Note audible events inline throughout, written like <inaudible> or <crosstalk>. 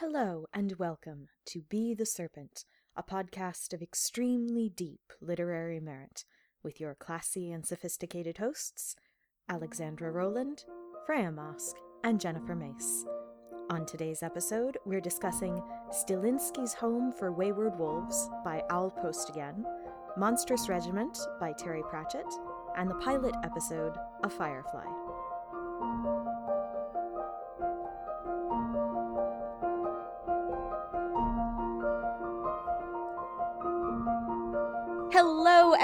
Hello and welcome to Be the Serpent, a podcast of extremely deep literary merit, with your classy and sophisticated hosts, Alexandra Rowland, Freya Marske, and Jennifer Mace. On today's episode, we're discussing Stilinski's Home for Wayward Wolves by Owl Post Again, Monstrous Regiment by Terry Pratchett, and the pilot episode A Firefly.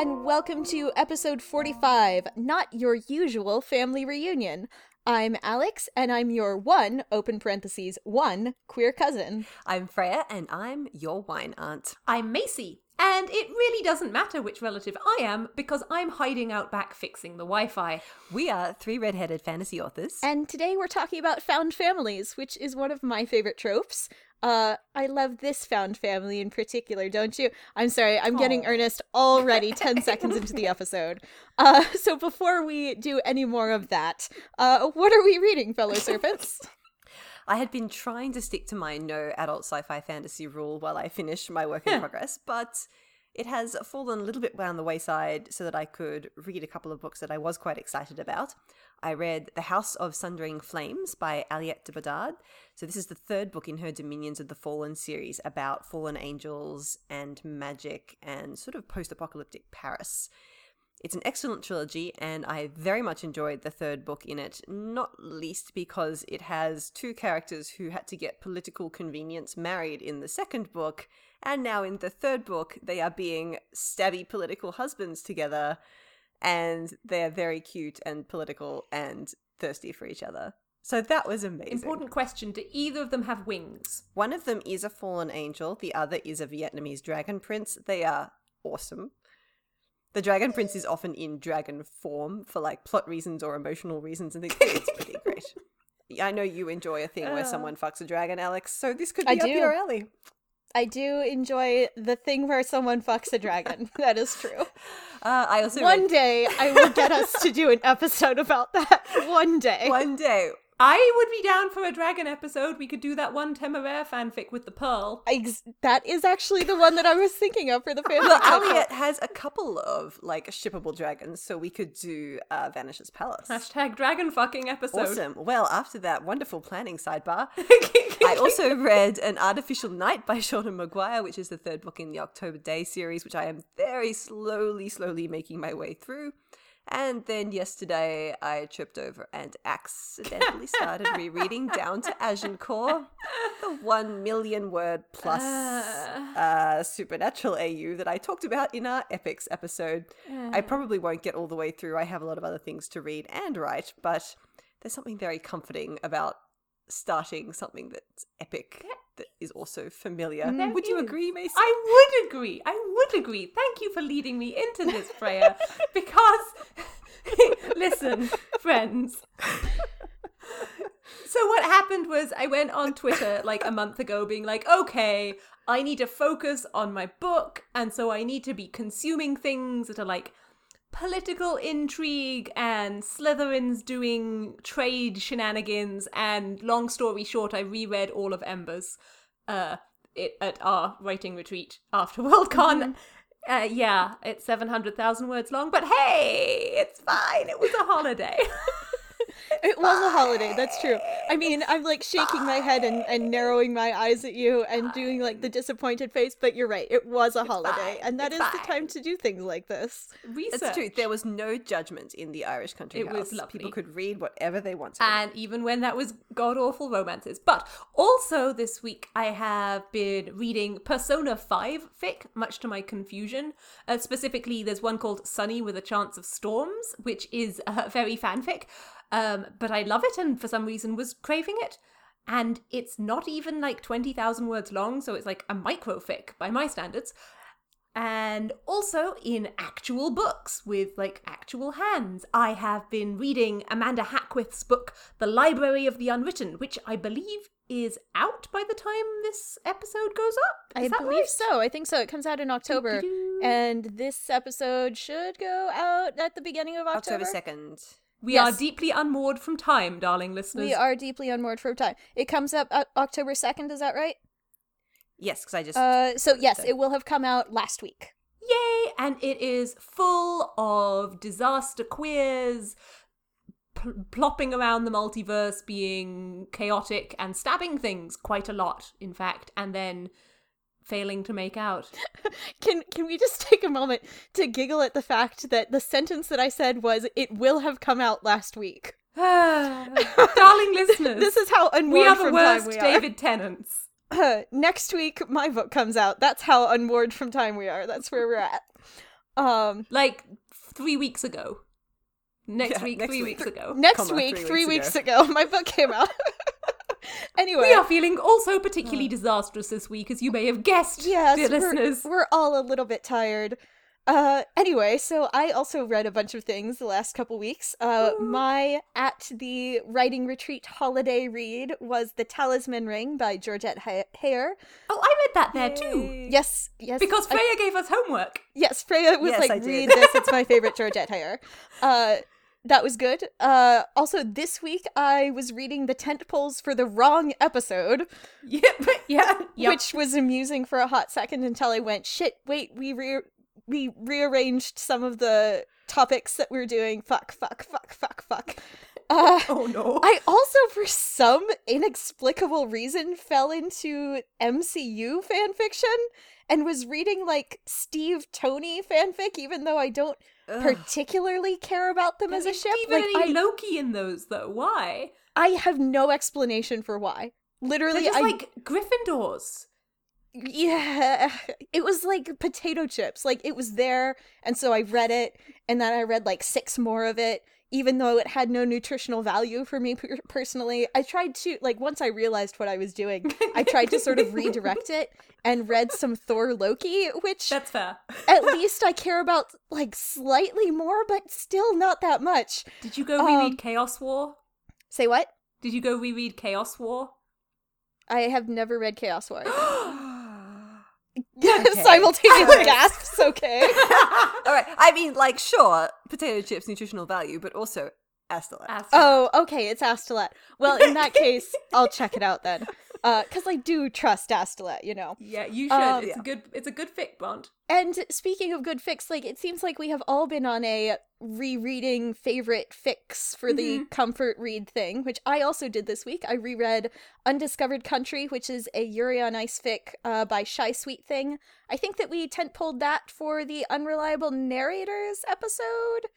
And welcome to episode 45, not your usual family reunion. I'm Alex and I'm your one, open parentheses, one queer cousin. I'm Freya, and I'm your wine aunt. I'm Macy. And it really doesn't matter which relative I am because I'm hiding out back fixing the Wi Fi. We are three redheaded fantasy authors. And today we're talking about found families, which is one of my favorite tropes. Uh, I love this found family in particular, don't you? I'm sorry, I'm getting earnest already 10 <laughs> seconds into the episode. Uh, <laughs> so before we do any more of that, uh, what are we reading, fellow serpents? <laughs> I had been trying to stick to my no adult sci fi fantasy rule while I finish my work in progress, but it has fallen a little bit down the wayside so that I could read a couple of books that I was quite excited about. I read The House of Sundering Flames by Aliette de Bodard. So, this is the third book in her Dominions of the Fallen series about fallen angels and magic and sort of post apocalyptic Paris. It's an excellent trilogy, and I very much enjoyed the third book in it, not least because it has two characters who had to get political convenience married in the second book, and now in the third book, they are being stabby political husbands together, and they're very cute and political and thirsty for each other. So that was amazing. Important question Do either of them have wings? One of them is a fallen angel, the other is a Vietnamese dragon prince. They are awesome. The dragon prince is often in dragon form for like plot reasons or emotional reasons, and it's pretty <laughs> great. I know you enjoy a thing where Uh. someone fucks a dragon, Alex, so this could I be up do. your alley. I do enjoy the thing where someone fucks a dragon. <laughs> that is true. Uh, I also One read day I will get us to do an episode about that. One day. one day. I would be down for a dragon episode. We could do that one Temeraire fanfic with the pearl. Ex- that is actually the one that I was thinking of for the family. Well. Aliette has a couple of like shippable dragons, so we could do uh, Vanishers' Palace. Hashtag dragon fucking episode. Awesome. Well, after that wonderful planning sidebar, <laughs> I also read An Artificial Night by Seanan McGuire, which is the third book in the October Day series, which I am very slowly, slowly making my way through. And then yesterday I tripped over and accidentally started rereading Down to Agincourt, the one million word plus uh, supernatural AU that I talked about in our Epics episode. I probably won't get all the way through. I have a lot of other things to read and write, but there's something very comforting about starting something that's epic that is also familiar. There Would you is. agree, Macy? I would agree. I would agree. Thank you for leading me into this, Freya. <laughs> because, <laughs> listen, friends. So what happened was I went on Twitter like a month ago being like, okay, I need to focus on my book, and so I need to be consuming things that are like political intrigue and Slytherins doing trade shenanigans and long story short, I reread all of Embers uh it, at our writing retreat after <laughs> Worldcon. Uh, yeah, it's 700,000 words long, but hey, it's fine. It was a holiday. <laughs> It was a holiday, that's true. I mean, I'm like shaking my head and, and narrowing my eyes at you and doing like the disappointed face, but you're right, it was a holiday. fine, And that it's is the time to do things like this. Research. That's true. There was no judgment in the Irish country It house. was lovely. People could read whatever they wanted. and even when that was god awful romances. But also this week, I have been reading Persona 5 fic, much to my confusion. Uh, specifically, there's one called Sunny with a Chance of Storms, which is uh, <laughs> very fanfic. Um, but I love it and for some reason was craving it. And it's not even like 20,000 words long, so it's like a microfic by my standards. And also in actual books with like actual hands. I have been reading Amanda Hackworth's book, The Library of the Unwritten, which I believe is out by the time this episode goes up. I Is that believe right? so. I think so. It comes out in October. Doo-doo-doo. And this episode should go out at the beginning of October. October 2nd. We Yes. are deeply unmoored from time, darling listeners. We are deeply unmoored from time. It comes up uh, October 2nd, is that right? Yes, because I just. Uh, so yes, it will have come out last week. Yay! And it is full of disaster queers, pl- plopping around the multiverse, being chaotic and stabbing things quite a lot, in fact, and then failing to make out. <laughs> Can can we just take a moment to giggle at the fact that the sentence that I said was it will have come out last week. <sighs> darling <laughs> listeners, This is how unmoored we are the from worst time we David Tennants. <laughs> are. next week my book comes out. That's how unmoored from time we are. That's where we're at. Um Like three weeks ago. Next Yeah, week, next three week. weeks ago. next comma, week, three three weeks weeks ago, my book came out. <laughs> anyway, We are feeling also particularly disastrous this week, as you may have guessed, yes, dear we're, listeners. we're all a little bit tired. Uh, anyway, so I also read a bunch of things the last couple weeks. Uh, my at the writing retreat holiday read was The Talisman Ring by Georgette Ha- Heyer. Oh, I read that there too. Yes, yes, Because I- Freya gave us homework. yes, Freya was Yes, like, read this. It's my favorite <laughs> Georgette Heyer. Uh, that was good. Uh, also this week I was reading the tent poles for the wrong episode. <laughs> Yep, yeah, yep. which was amusing for a hot second until I went, shit, wait, we re- we rearranged some of the topics that we are doing. Fuck, fuck, fuck, fuck, fuck. Uh, <laughs> oh no. I also, for some inexplicable reason, fell into MCU fanfiction and was reading like Steve Tony fanfic, even though I don't Ugh. particularly care about them as a ship. even Like, I, Loki in those though. Why? I have no explanation for why. They're Literally, just I like Gryffindors. Yeah, it was like potato chips. Like it was there, and so I read it, and then I read like six more of it, even though it had no nutritional value for me per- personally. I tried to like once I realized what I was doing, I tried to sort of <laughs> redirect it and read some Thor Loki, which That's fair. at <laughs> least I care about like slightly more, but still not that much. Did you go reread Um, Chaos War? Say what? Did you go reread Chaos War? I have never read Chaos War. <gasps> <gasps> <gasps> Okay. Simultaneous Alright. gasps. Okay. <laughs> All right. I mean, like, sure, potato chips, nutritional value, but also Astolat. Ask Oh, okay, it's Astolat. Well, in that <laughs> case, I'll check it out then. Uh, cuz I do trust Astolat, you know. yeah, you should. um, it's a good. It's a good fic, Bond. And speaking of good fix, like it seems like we have all been on a rereading favorite fix for the comfort read thing, which I also did this week. I reread Undiscovered Country, which is a Yuri on Ice fic uh, by Shy Sweet Thing. I think that we tent pulled that for the Unreliable Narrators episode.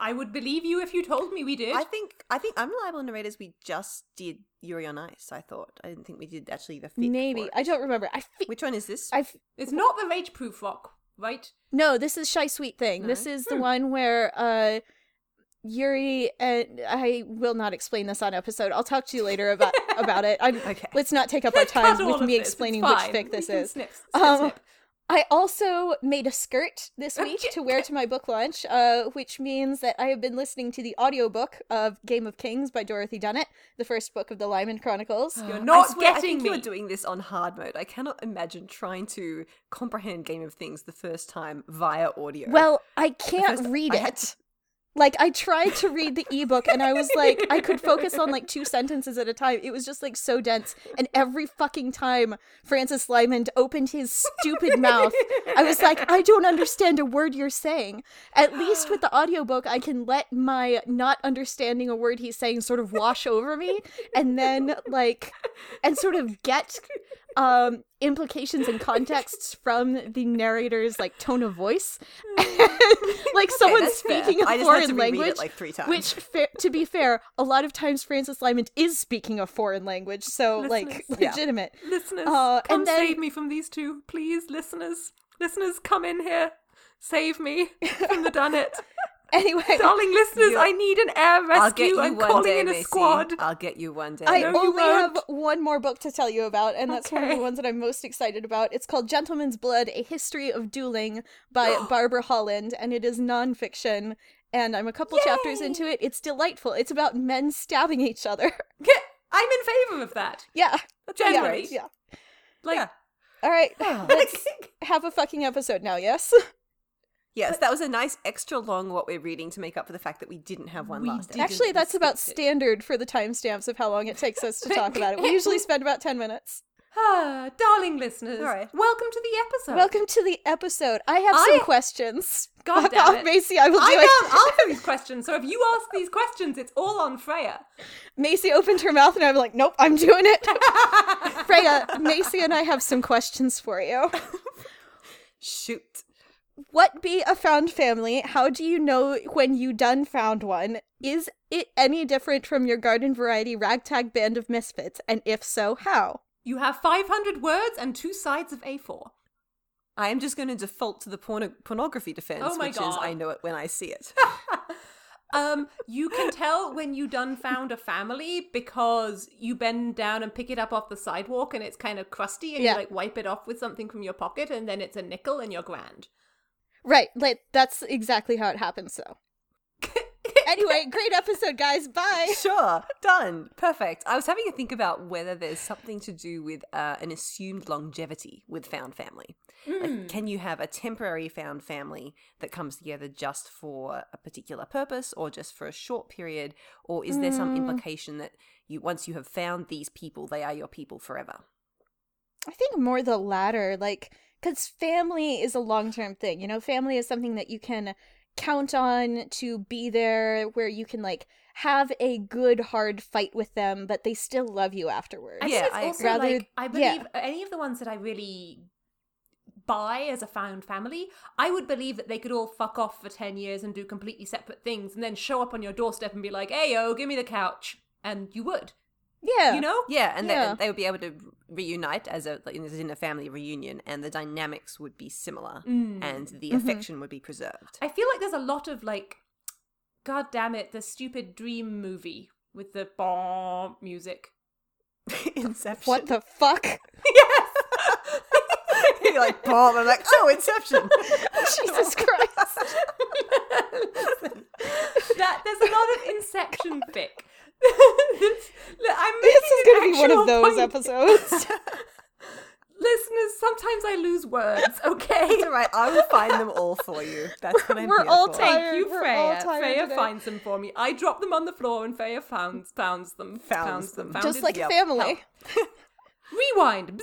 I would believe you if you told me we did. I think I think I'm unreliable narrators. We just did Yuri on Ice. I thought I didn't think we did actually the fic Maybe for it. I don't remember. I fe- Which one is this? I it's not the rage proof rock, right? No, this is Shy Sweet Thing. This No? is the one where uh Yuri and I will not explain this on episode. I'll talk to you later about <laughs> about it. I'm, Okay. Let's not take up our time with me this, explaining which fine. fic this We can is. Snip, snip, Um, snip. I also made a skirt this <laughs> week to wear to my book launch, uh, which means that I have been listening to the audiobook of Game of Kings by Dorothy Dunnett, the first book of the Lymond Chronicles. <gasps> You're not swear, I getting think You're doing this on hard mode. I cannot imagine trying to comprehend Game of Things the first time via audio. Well, I can't read I had it. Like I tried to read the <laughs> ebook and I was like I could focus on like two sentences at a time. It was just like so dense and every fucking time Francis Lymond opened his stupid <laughs> mouth, I was like I don't understand a word you're saying. At least with the audiobook I can let my not understanding a word he's saying sort of wash over me and then like and sort of get um implications and contexts from the narrator's like tone of voice <laughs> like someone that's fair. speaking a I just had to foreign reread it, language like, three times. which fa- to be fair a lot of times francis lymond is speaking a foreign language so like Listeners. <laughs> Yeah. legitimate listeners, uh, come and then- save me from these two, please, listeners. Listeners, come in here, save me <laughs> from the Dunnett. Anyway <laughs> Darling listeners, I need an air I'll get rescue. you I'm one calling day, in a Macy. squad. I'll get you one day. I No, only have one more book to tell you about, and that's one of the ones that I'm most excited about. It's called Gentleman's Blood: A History of Dueling by <gasps> Barbara Holland, and it is nonfiction. And I'm a couple chapters into it. It's delightful. It's about men stabbing each other. <laughs> I'm in favor of that. yeah, Generally, yeah, yeah. like Yeah. All right, <sighs> let's <laughs> have a fucking episode now. Yes. Yes, that was a nice extra long what we're reading to make up for the fact that we didn't have one We last episode. Actually, that's about it. standard for the timestamps of how long it takes us to talk about it. We usually <laughs> spend about 10 minutes. Ah, darling listeners, All right. welcome to the episode. Welcome to the episode. I have some questions. God Fuck <laughs> damn off, it. Macy. I will do I it. can't answer <laughs> these questions, so if you ask these questions, it's all on Freya. Macy opened her mouth and I'm like, nope, I'm doing it. Freya, Macy and I have some questions for you. Shoot. What be a found family? How do you know when you done found one? Is it any different from your garden variety ragtag band of misfits? And if so, how? You have 500 words and two sides of A4. I am just going to default to the porno- pornography defense, Oh my which is God. I know it when I see it. <laughs> <laughs> Um, you can tell when you done found a family because you bend down and pick it up off the sidewalk and it's kind of crusty and Yeah. you like wipe it off with something from your pocket and then it's a nickel and you're grand. Right, like that's exactly how it happens though. <laughs> anyway, great episode, guys. Bye. sure, done, perfect. I was having to think about whether there's something to do with uh, an assumed longevity with found family. Like, can you have a temporary found family that comes together just for a particular purpose, or just for a short period, or is there some implication that you once you have found these people, they are your people forever? I think more the latter, like, because family is a long term thing. You know, family is something that you can count on to be there, where you can, like, have a good, hard fight with them, but they still love you afterwards. I Yeah, it's I also agree. Rather- like I yeah. believe uh, any of the ones that I really buy as a found family, I would believe that they could all fuck off for 10 years and do completely separate things and then show up on your doorstep and be like, hey, yo, give me the couch. And you would, yeah. you know? Yeah, and Yeah. They, they would be able to reunite as a like, in a family reunion, and the dynamics would be similar, Mm. and the Mhm. affection would be preserved. I feel like there's a lot of like, God damn it, the stupid dream movie with the bomb music. <laughs> Inception. What the fuck? <laughs> yes! <laughs> You're like, bomb. I'm like, oh, Inception. Jesus Christ. that there's a lot of Inception fic. I'm This is going to be one of those point. episodes. <laughs> <laughs> Listeners, sometimes I lose words, <laughs> okay? It's all right. I will find them all for you. That's what I'm We're all for. tired. Thank you, We're all Freya. Freya today. finds them for me. I drop them on the floor and Freya founds, founds them. Founds them. Founded- Just like Yep. family. Rewind.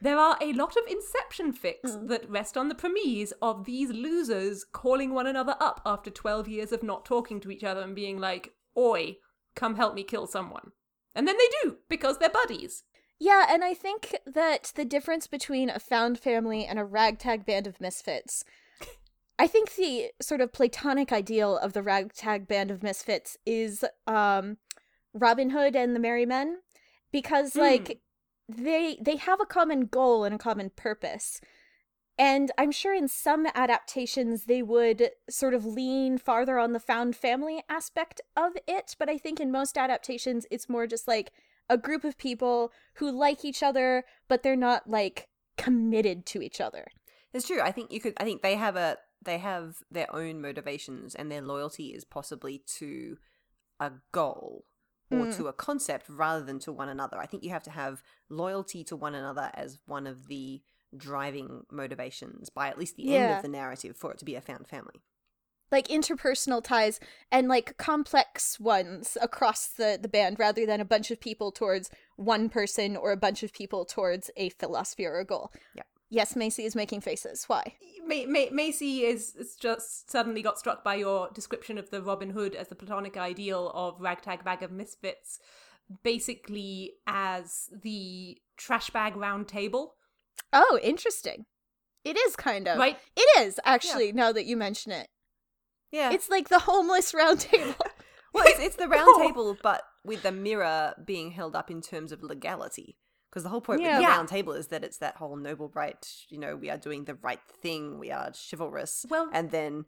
There are a lot of Inception fics Mm. that rest on the premise of these losers calling one another up after 12 years of not talking to each other and being like, Oi, come help me kill someone. And then they do, because they're buddies. Yeah, and I think that the difference between a found family and a ragtag band of misfits, I think the sort of platonic ideal of the ragtag band of misfits is um, Robin Hood and the Merry Men, because Hmm. like they they have a common goal and a common purpose. And I'm sure in some adaptations they would sort of lean farther on the found family aspect of it, but I think in most adaptations it's more just like a group of people who like each other, but they're not like committed to each other. It's true. I think you could. I think they have a. They have their own motivations, and their loyalty is possibly to a goal or Mm. to a concept rather than to one another. I think you have to have loyalty to one another as one of the driving motivations by at least the end of the narrative for it to be a found family. Like interpersonal ties and like complex ones across the, the band rather than a bunch of people towards one person or a bunch of people towards a philosophy or a goal. Yeah. Yes, Macy is making faces. Why? Ma- Ma- Macy is, is just suddenly got struck by your description of the Robin Hood as the platonic ideal of ragtag bag of misfits, basically as the trash bag round table, Oh, interesting. It is kind of. right? It is, actually, now that you mention it. Yeah. It's like the homeless <laughs> round table. <laughs> well, it's, it's the <laughs> round table, but with the mirror being held up in terms of legality. Because the whole point Yeah. with the Yeah. round table is that it's that whole noble right, you know, we are doing the right thing, we are chivalrous. Well- and then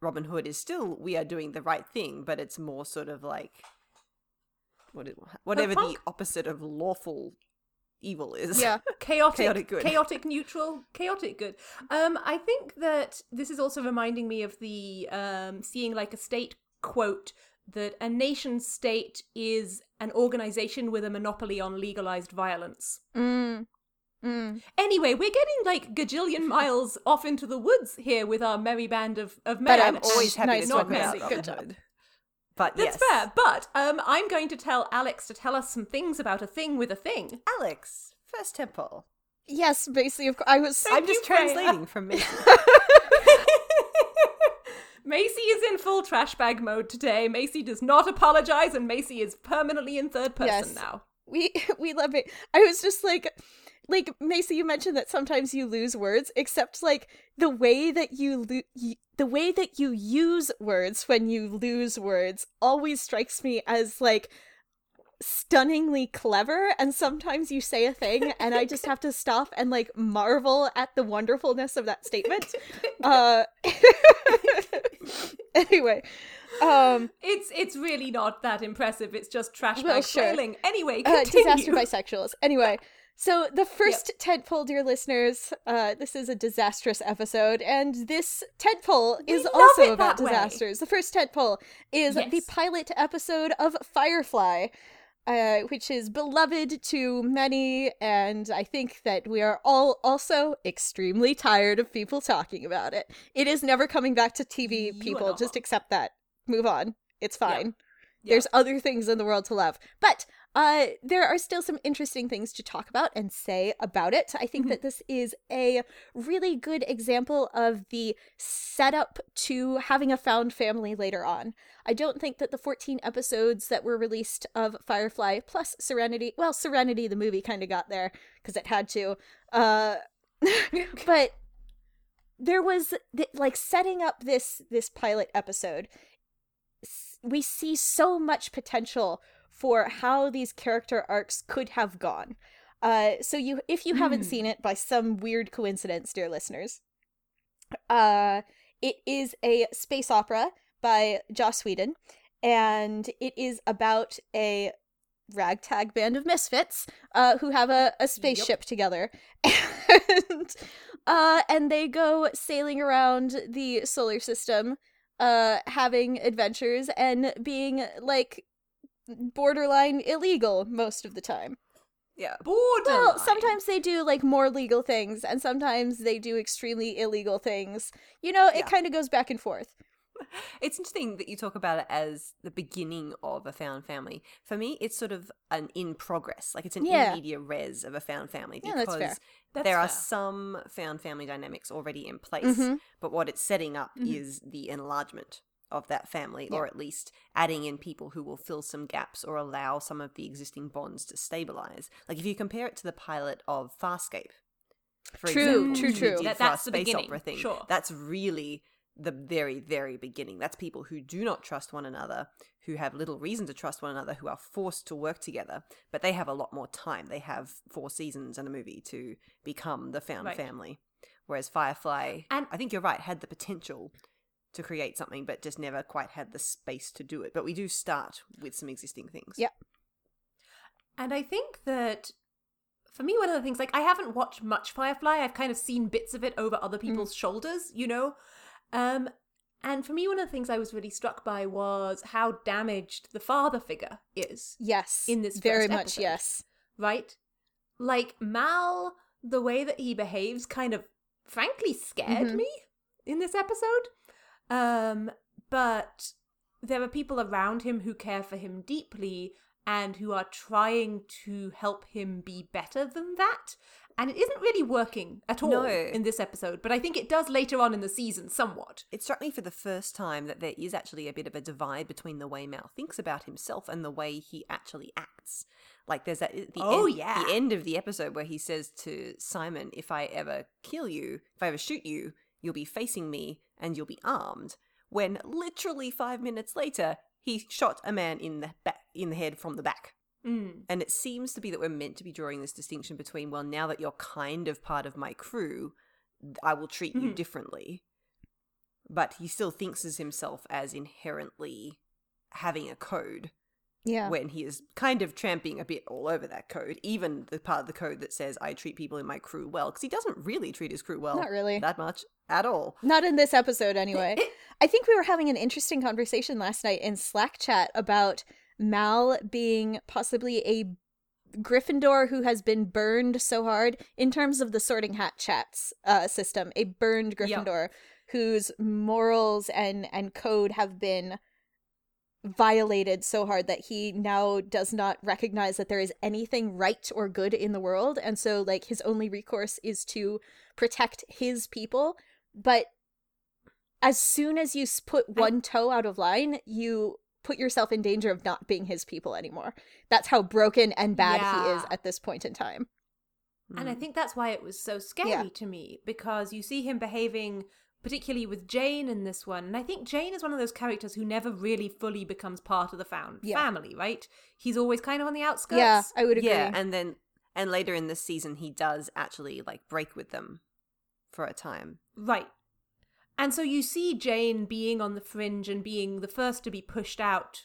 Robin Hood is still, we are doing the right thing, but it's more sort of like what it, whatever the opposite of lawful evil is. yeah. <laughs> chaotic, Chaotic good. chaotic neutral, chaotic good. Um, I think that this is also reminding me of the um, seeing like a state quote that a nation state is an organization with a monopoly on legalized violence. Mm. Mm. Anyway, we're getting like gajillion <laughs> miles off into the woods here with our merry band of of men. But I'm always happy Nice to talk about Maisie. Good job. Hood. But That's yes. fair. But um, I'm going to tell Alex to tell us some things about a thing with a thing. Alex, first tentpole. Yes, basically, of course. I was. I'm just translating from <laughs> me. Macy is in full trash bag mode today. Macy does not apologize, and Macy is permanently in third person Yes. now. we <laughs> we love it. I was just like, like Macy, you mentioned that sometimes you lose words, except like the way that you, lo- y the way that you use words when you lose words always strikes me as like stunningly clever and sometimes you say a thing and i just <laughs> have to stop and like marvel at the wonderfulness of that statement <laughs> uh <laughs> anyway um It's it's really not that impressive. It's just trash bag Well, sure. flailing. Anyway, uh, disaster bisexuals. Anyway, so the first tentpole, dear listeners, uh, this is a disastrous episode, and this tentpole is also about that way. disasters. The first tentpole is the pilot episode of Firefly. Uh, which is beloved to many, and I think that we are all also extremely tired of people talking about it. It is never coming back to TV, You people. Just accept that. Move on. It's fine. Yeah. There's other things in the world to love. But uh, there are still some interesting things to talk about and say about it. I think Mhm. that this is a really good example of the setup to having a found family later on. I don't think that the 14 episodes that were released of Firefly plus Serenity, well, Serenity, the movie, kind of got there because it had to. Uh, <laughs> but there was th- like setting up this this pilot episode s- we see so much potential for how these character arcs could have gone. Uh so you if you haven't Hmm. seen it by some weird coincidence dear listeners uh it is a space opera by Joss Whedon and it is about a ragtag band of misfits uh, who have a, a spaceship together. <laughs> And uh, and they go sailing around the solar system uh, having adventures and being like borderline illegal most of the time yeah. Borderline. well sometimes they do like more legal things and sometimes they do extremely illegal things you know it Yeah. kind of goes back and forth <laughs> It's interesting that you talk about it as the beginning of a found family. For me, it's sort of an in progress, like it's an Yeah. in media res of a found family Yeah, because that's. That's there are some found family dynamics already in place, Mhm. but what it's setting up Mhm. is the enlargement of that family, or at least adding in people who will fill some gaps or allow some of the existing bonds to stabilize. Like if you compare it to the pilot of Farscape, for True, example, true, true. That- that's the space beginning, opera thing. sure. That's really the very, very beginning. That's people who do not trust one another, who have little reason to trust one another, who are forced to work together, but they have a lot more time. They have four seasons and a movie to become the found Right. family. Whereas Firefly, And- I think you're right, had the potential to create something, but just never quite had the space to do it. But we do start with some existing things. Yep. And I think that for me, one of the things, like, I haven't watched much Firefly. I've kind of seen bits of it over other Mm. people's shoulders, you know? Um, and for me, one of the things I was really struck by was how damaged the father figure is, yes In this very first much episode. yes right? Like, Mal, the way that he behaves kind of, frankly, scared Mhm. me in this episode. Um, but there are people around him who care for him deeply and who are trying to help him be better than that. And it isn't really working at all No. in this episode, but I think it does later on in the season somewhat. It struck me for the first time that there is actually a bit of a divide between the way Mal thinks about himself and the way he actually acts. Like there's that the Oh, end, yeah. the end of the episode where he says to Simon, "If I ever kill you, if I ever shoot you, you'll be facing me and you'll be armed." When literally five minutes later, he shot a man in the back in the head from the back. Mm. And it seems to be that we're meant to be drawing this distinction between, well, now that you're kind of part of my crew, I will treat you Mhm. differently. But he still thinks of himself as inherently having a code yeah when he is kind of tramping a bit all over that code, even the part of the code that says, I treat people in my crew well, because he doesn't really treat his crew well Not really. that much at all. Not in this episode, anyway. <laughs> I think we were having an interesting conversation last night in Slack chat about Mal being possibly a Gryffindor who has been burned so hard in terms of the sorting hat chats uh, system, a burned Gryffindor whose morals and and code have been violated so hard that he now does not recognize that there is anything right or good in the world and so like his only recourse is to protect his people but as soon as you put one toe out of line you put yourself in danger of not being his people anymore that's how broken and bad yeah. he is at this point in time and i mm. think that's why it was so scary yeah. to me because you see him behaving particularly with Jayne in this one. And I think Jayne is one of those characters who never really fully becomes part of the found yeah. family, right? He's always kind of on the outskirts. Yeah, I would agree. Yeah, and then and later in this season he does actually like break with them for a time. Right. And so you see Jayne being on the fringe and being the first to be pushed out.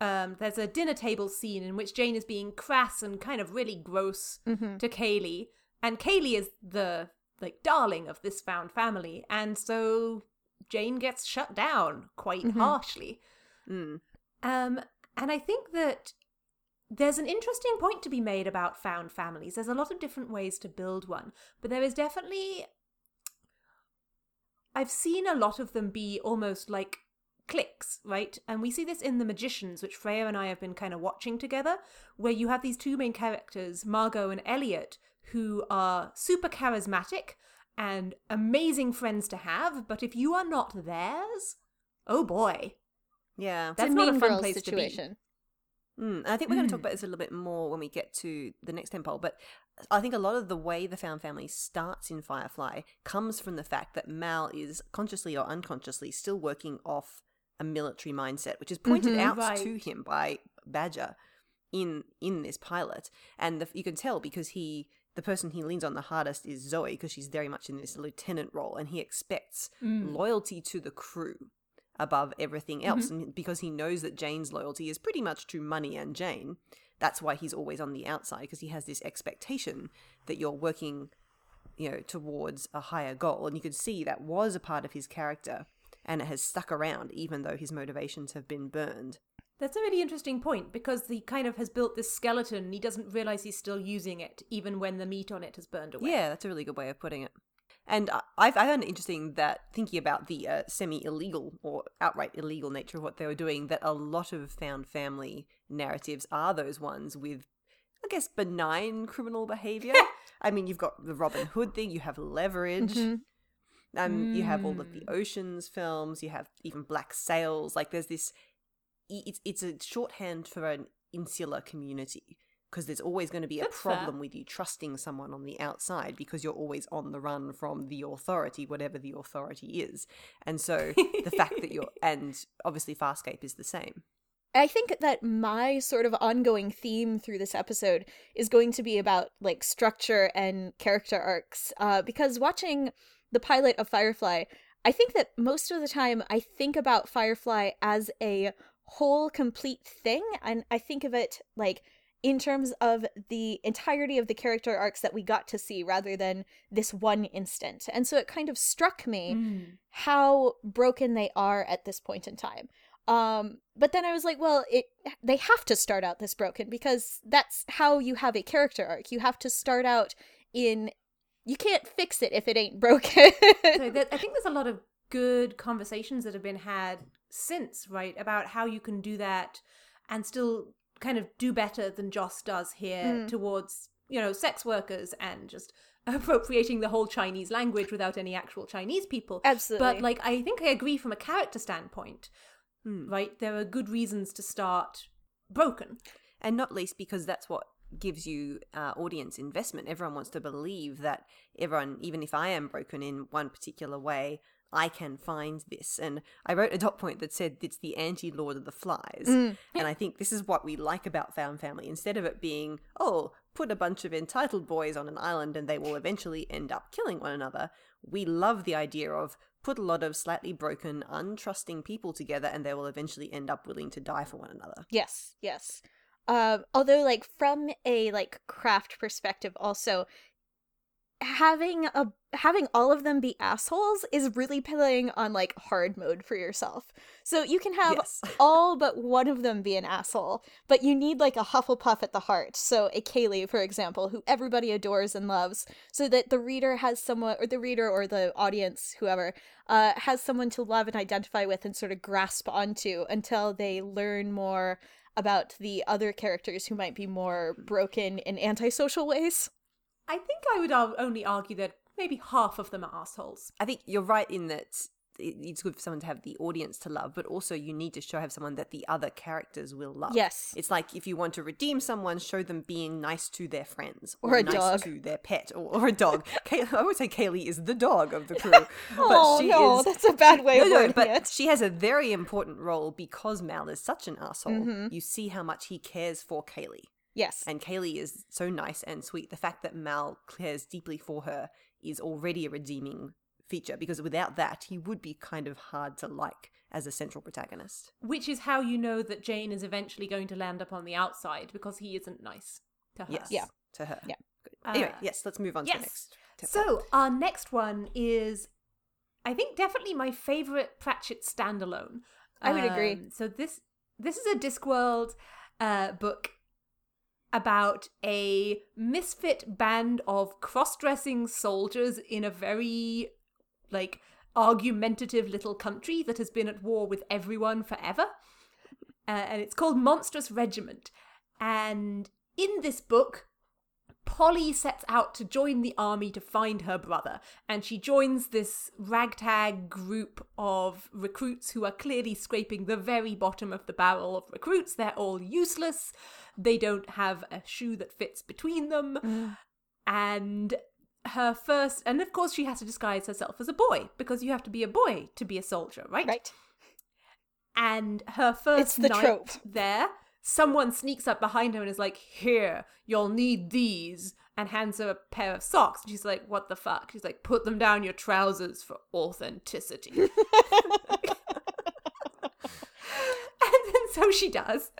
Um, there's a dinner table scene in which Jayne is being crass and kind of really gross mm-hmm. to Kaylee. And Kaylee is the like darling of this found family and so jayne gets shut down quite mm-hmm. harshly mm. um and i think that there's an interesting point to be made about found families there's a lot of different ways to build one but there is definitely i've seen a lot of them be almost like cliques, right? And we see this in The Magicians, which Freya and I have been kind of watching together, where you have these two main characters, Margo and Eliot, who are super charismatic and amazing friends to have, but if you are not theirs, oh boy. Yeah. That's not a fun place situation. to be. Mm, I think we're going to talk about this a little bit more when we get to the next tentpole, but I think a lot of the way the found family starts in Firefly comes from the fact that Mal is consciously or unconsciously still working off a military mindset, which is pointed mm-hmm, out right. to him by Badger in in this pilot, and the, you can tell because he the person he leans on the hardest is Zoe because she's very much in this lieutenant role and he expects mm. loyalty to the crew above everything else. Mm-hmm. And because he knows that Jayne's loyalty is pretty much to money and Jayne, that's why he's always on the outside because he has this expectation that you're working, you know, towards a higher goal. And you could see that was a part of his character and it has stuck around even though his motivations have been burned. That's a really interesting point because he kind of has built this skeleton and he doesn't realize he's still using it even when the meat on it has burned away. Yeah, that's a really good way of putting it. And I, I found it interesting that thinking about the uh, semi illegal or outright illegal nature of what they were doing, that a lot of found family narratives are those ones with, I guess, benign criminal behavior. <laughs> I mean, you've got the Robin Hood thing, you have leverage. Mm-hmm. Um, mm. You have all of the mm. Oceans films. You have even Black Sails. Like, there's this it's it's a shorthand for an insular community because there's always going to be a problem fair. with you trusting someone on the outside because you're always on the run from the authority, whatever the authority is. And so the fact that you're, <laughs> and obviously Farscape is the same. I think that my sort of ongoing theme through this episode is going to be about like structure and character arcs. Uh, because watching the pilot of Firefly, I think that most of the time I think about Firefly as a whole complete thing and i think of it like in terms of the entirety of the character arcs that we got to see rather than this one instant. And so it kind of struck me mm. how broken they are at this point in time. Um but then i was like well it they have to start out this broken because that's how you have a character arc. You have to start out in you can't fix it if it ain't broken. So that, i think there's a lot of good conversations that have been had since, right? About how you can do that and still kind of do better than Joss does here mm. towards, you know, sex workers and just <laughs> appropriating the whole Chinese language without any actual Chinese people. Absolutely. But like I think I agree from a character standpoint. Mm. Right? There are good reasons to start broken. And not least because that's what gives you uh, audience investment. Everyone wants to believe that everyone, even if I am broken in one particular way, I can find this. And I wrote a dot point that said it's the anti Lord of the Flies. Mm. And I think this is what we like about Found Family. Instead of it being, oh, put a bunch of entitled boys on an island and they will eventually end up killing one another, we love the idea of put a lot of slightly broken, untrusting people together and they will eventually end up willing to die for one another. Yes, yes. Um, although, like, from a like craft perspective, also, having a having all of them be assholes is really playing on like hard mode for yourself. So you can have Yes. <laughs> all but one of them be an asshole, but you need like a Hufflepuff at the heart. So a Kaylee, for example, who everybody adores and loves, so that the reader has someone, or the reader or the audience, whoever, uh, has someone to love and identify with and sort of grasp onto until they learn more about the other characters who might be more broken in antisocial ways. I think I would only argue that maybe half of them are assholes. I think you're right in that it's good for someone to have the audience to love, but also you need to show have someone that the other characters will love. Yes. It's like if you want to redeem someone, show them being nice to their friends Or a nice dog. to their pet or, or a dog. <laughs> Kay- I would say Kaylee is the dog of the crew, <laughs> oh but she no, is. that's a bad way <laughs> No, of no, but it. she has a very important role because Mal is such an asshole. Mm-hmm. You see how much he cares for Kaylee. Yes. And Kaylee is so nice and sweet. The fact that Mal cares deeply for her is already a redeeming feature because without that, he would be kind of hard to like as a central protagonist. Which is how you know that Jayne is eventually going to land up on the outside because he isn't nice to her. Yes. Yeah. To her. Yeah. Anyway, Uh, yes, let's move on to the next. tip. So our next one is, I think, definitely my favorite Pratchett standalone. I would agree. Um, So this this is a Discworld uh, book about a misfit band of cross-dressing soldiers in a very like argumentative little country that has been at war with everyone forever. Uh, and it's called Monstrous Regiment. And in this book, Polly sets out to join the army to find her brother, and she joins this ragtag group of recruits who are clearly scraping the very bottom of the barrel of recruits. They're all useless. They don't have a shoe that fits between them. Mm. And her first, and of course, she has to disguise herself as a boy because you have to be a boy to be a soldier, right? Right. And her first It's the night trope. there, someone sneaks up behind her and is like, "Here, you'll need these," and hands her a pair of socks. And she's like, "What the fuck?" She's like, "Put them down your trousers for authenticity." <laughs> and then so she does,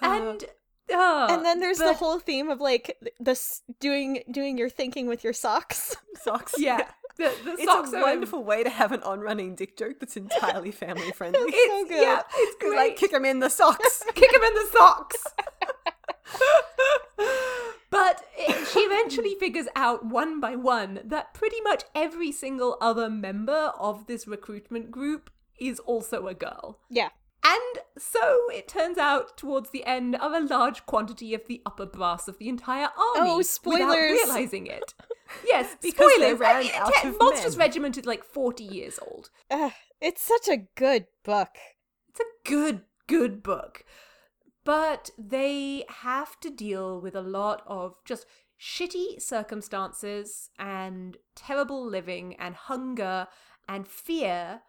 and. oh, and then there's the whole theme of like this doing doing your thinking with your socks. Socks. yeah, <laughs> <laughs> the, the It's socks a wonderful way to have an on-running dick joke that's entirely family <laughs> friendly. It's so good. Yeah, it's great. like kick him in the socks. <laughs> kick him in the socks. but it, she eventually figures out one by one that pretty much every single other member of this recruitment group is also a girl. Yeah. And so it turns out towards the end of a large quantity of the upper brass of the entire army. Oh, Without spoilers. realizing it. <laughs> Yes, Because they spoilers. ran I mean, out te- of Monstrous men. Regiment is like 40 years old. Ugh, it's such a good book. It's a good, good book. But they have to deal with a lot of just shitty circumstances and terrible living and hunger and fear,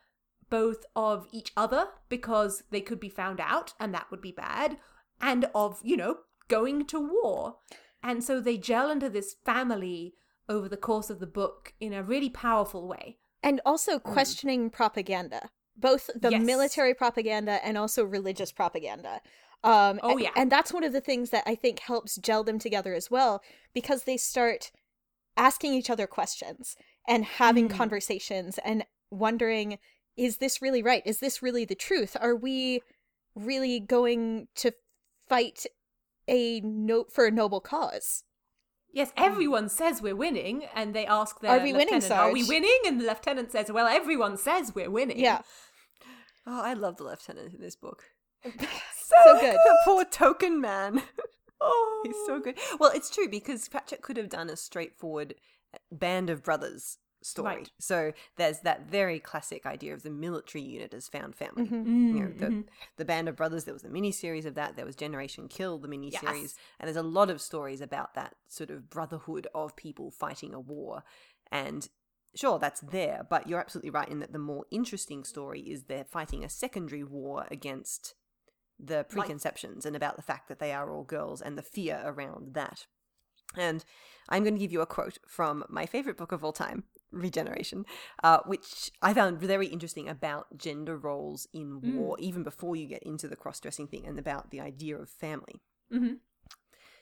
both of each other because they could be found out and that would be bad, and of, you know, going to war. And so they gel into this family over the course of the book in a really powerful way. And also questioning propaganda. Both the Yes. military propaganda and also religious propaganda. Um, Oh, a- yeah. And that's one of the things that I think helps gel them together as well, because they start asking each other questions and having Mm. conversations and wondering, is this really right? Is this really the truth? Are we really going to fight a note for a noble cause? Yes, um, everyone says we're winning, and they ask their Are we winning, lieutenant, "Are we winning?" And the lieutenant says, "Well, everyone says we're winning." Yeah. Oh, I love the lieutenant in this book. <laughs> so good. the poor token man. <laughs> Oh, He's so good. Well, it's true because Pratchett could have done a straightforward band of brothers story. Right. So there's that very classic idea of the military unit as found family. Mhm. Mm, You know, the, mhm. the Band of Brothers, there was a mini series of that. There was Generation Kill, the mini series. Yes. And there's a lot of stories about that sort of brotherhood of people fighting a war. And sure, that's there, but you're absolutely right in that the more interesting story is they're fighting a secondary war against the preconceptions and about the fact that they are all girls and the fear around that. And I'm going to give you a quote from my favorite book of all time, Regeneration, uh, which I found very interesting about gender roles in Mm. war, even before you get into the cross dressing thing and about the idea of family. Mhm.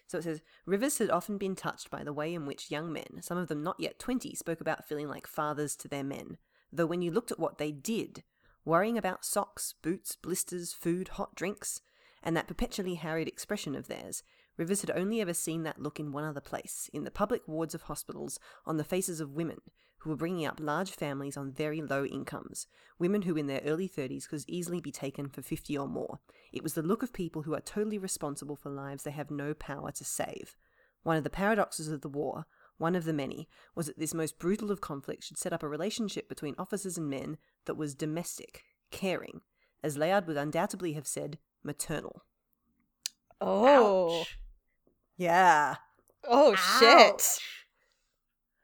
So it says Rivers had often been touched by the way in which young men, some of them not yet 20, spoke about feeling like fathers to their men. Though when you looked at what they did, worrying about socks, boots, blisters, food, hot drinks, and that perpetually harried expression of theirs, Rivers had only ever seen that look in one other place, in the public wards of hospitals, on the faces of women who were bringing up large families on very low incomes, women who in their early 30s could easily be taken for 50 or more. It was the look of people who are totally responsible for lives they have no power to save. One of the paradoxes of the war, one of the many, was that this most brutal of conflicts should set up a relationship between officers and men that was domestic, caring, as Layard would undoubtedly have said, maternal. Oh. Ouch. Yeah. Oh shit.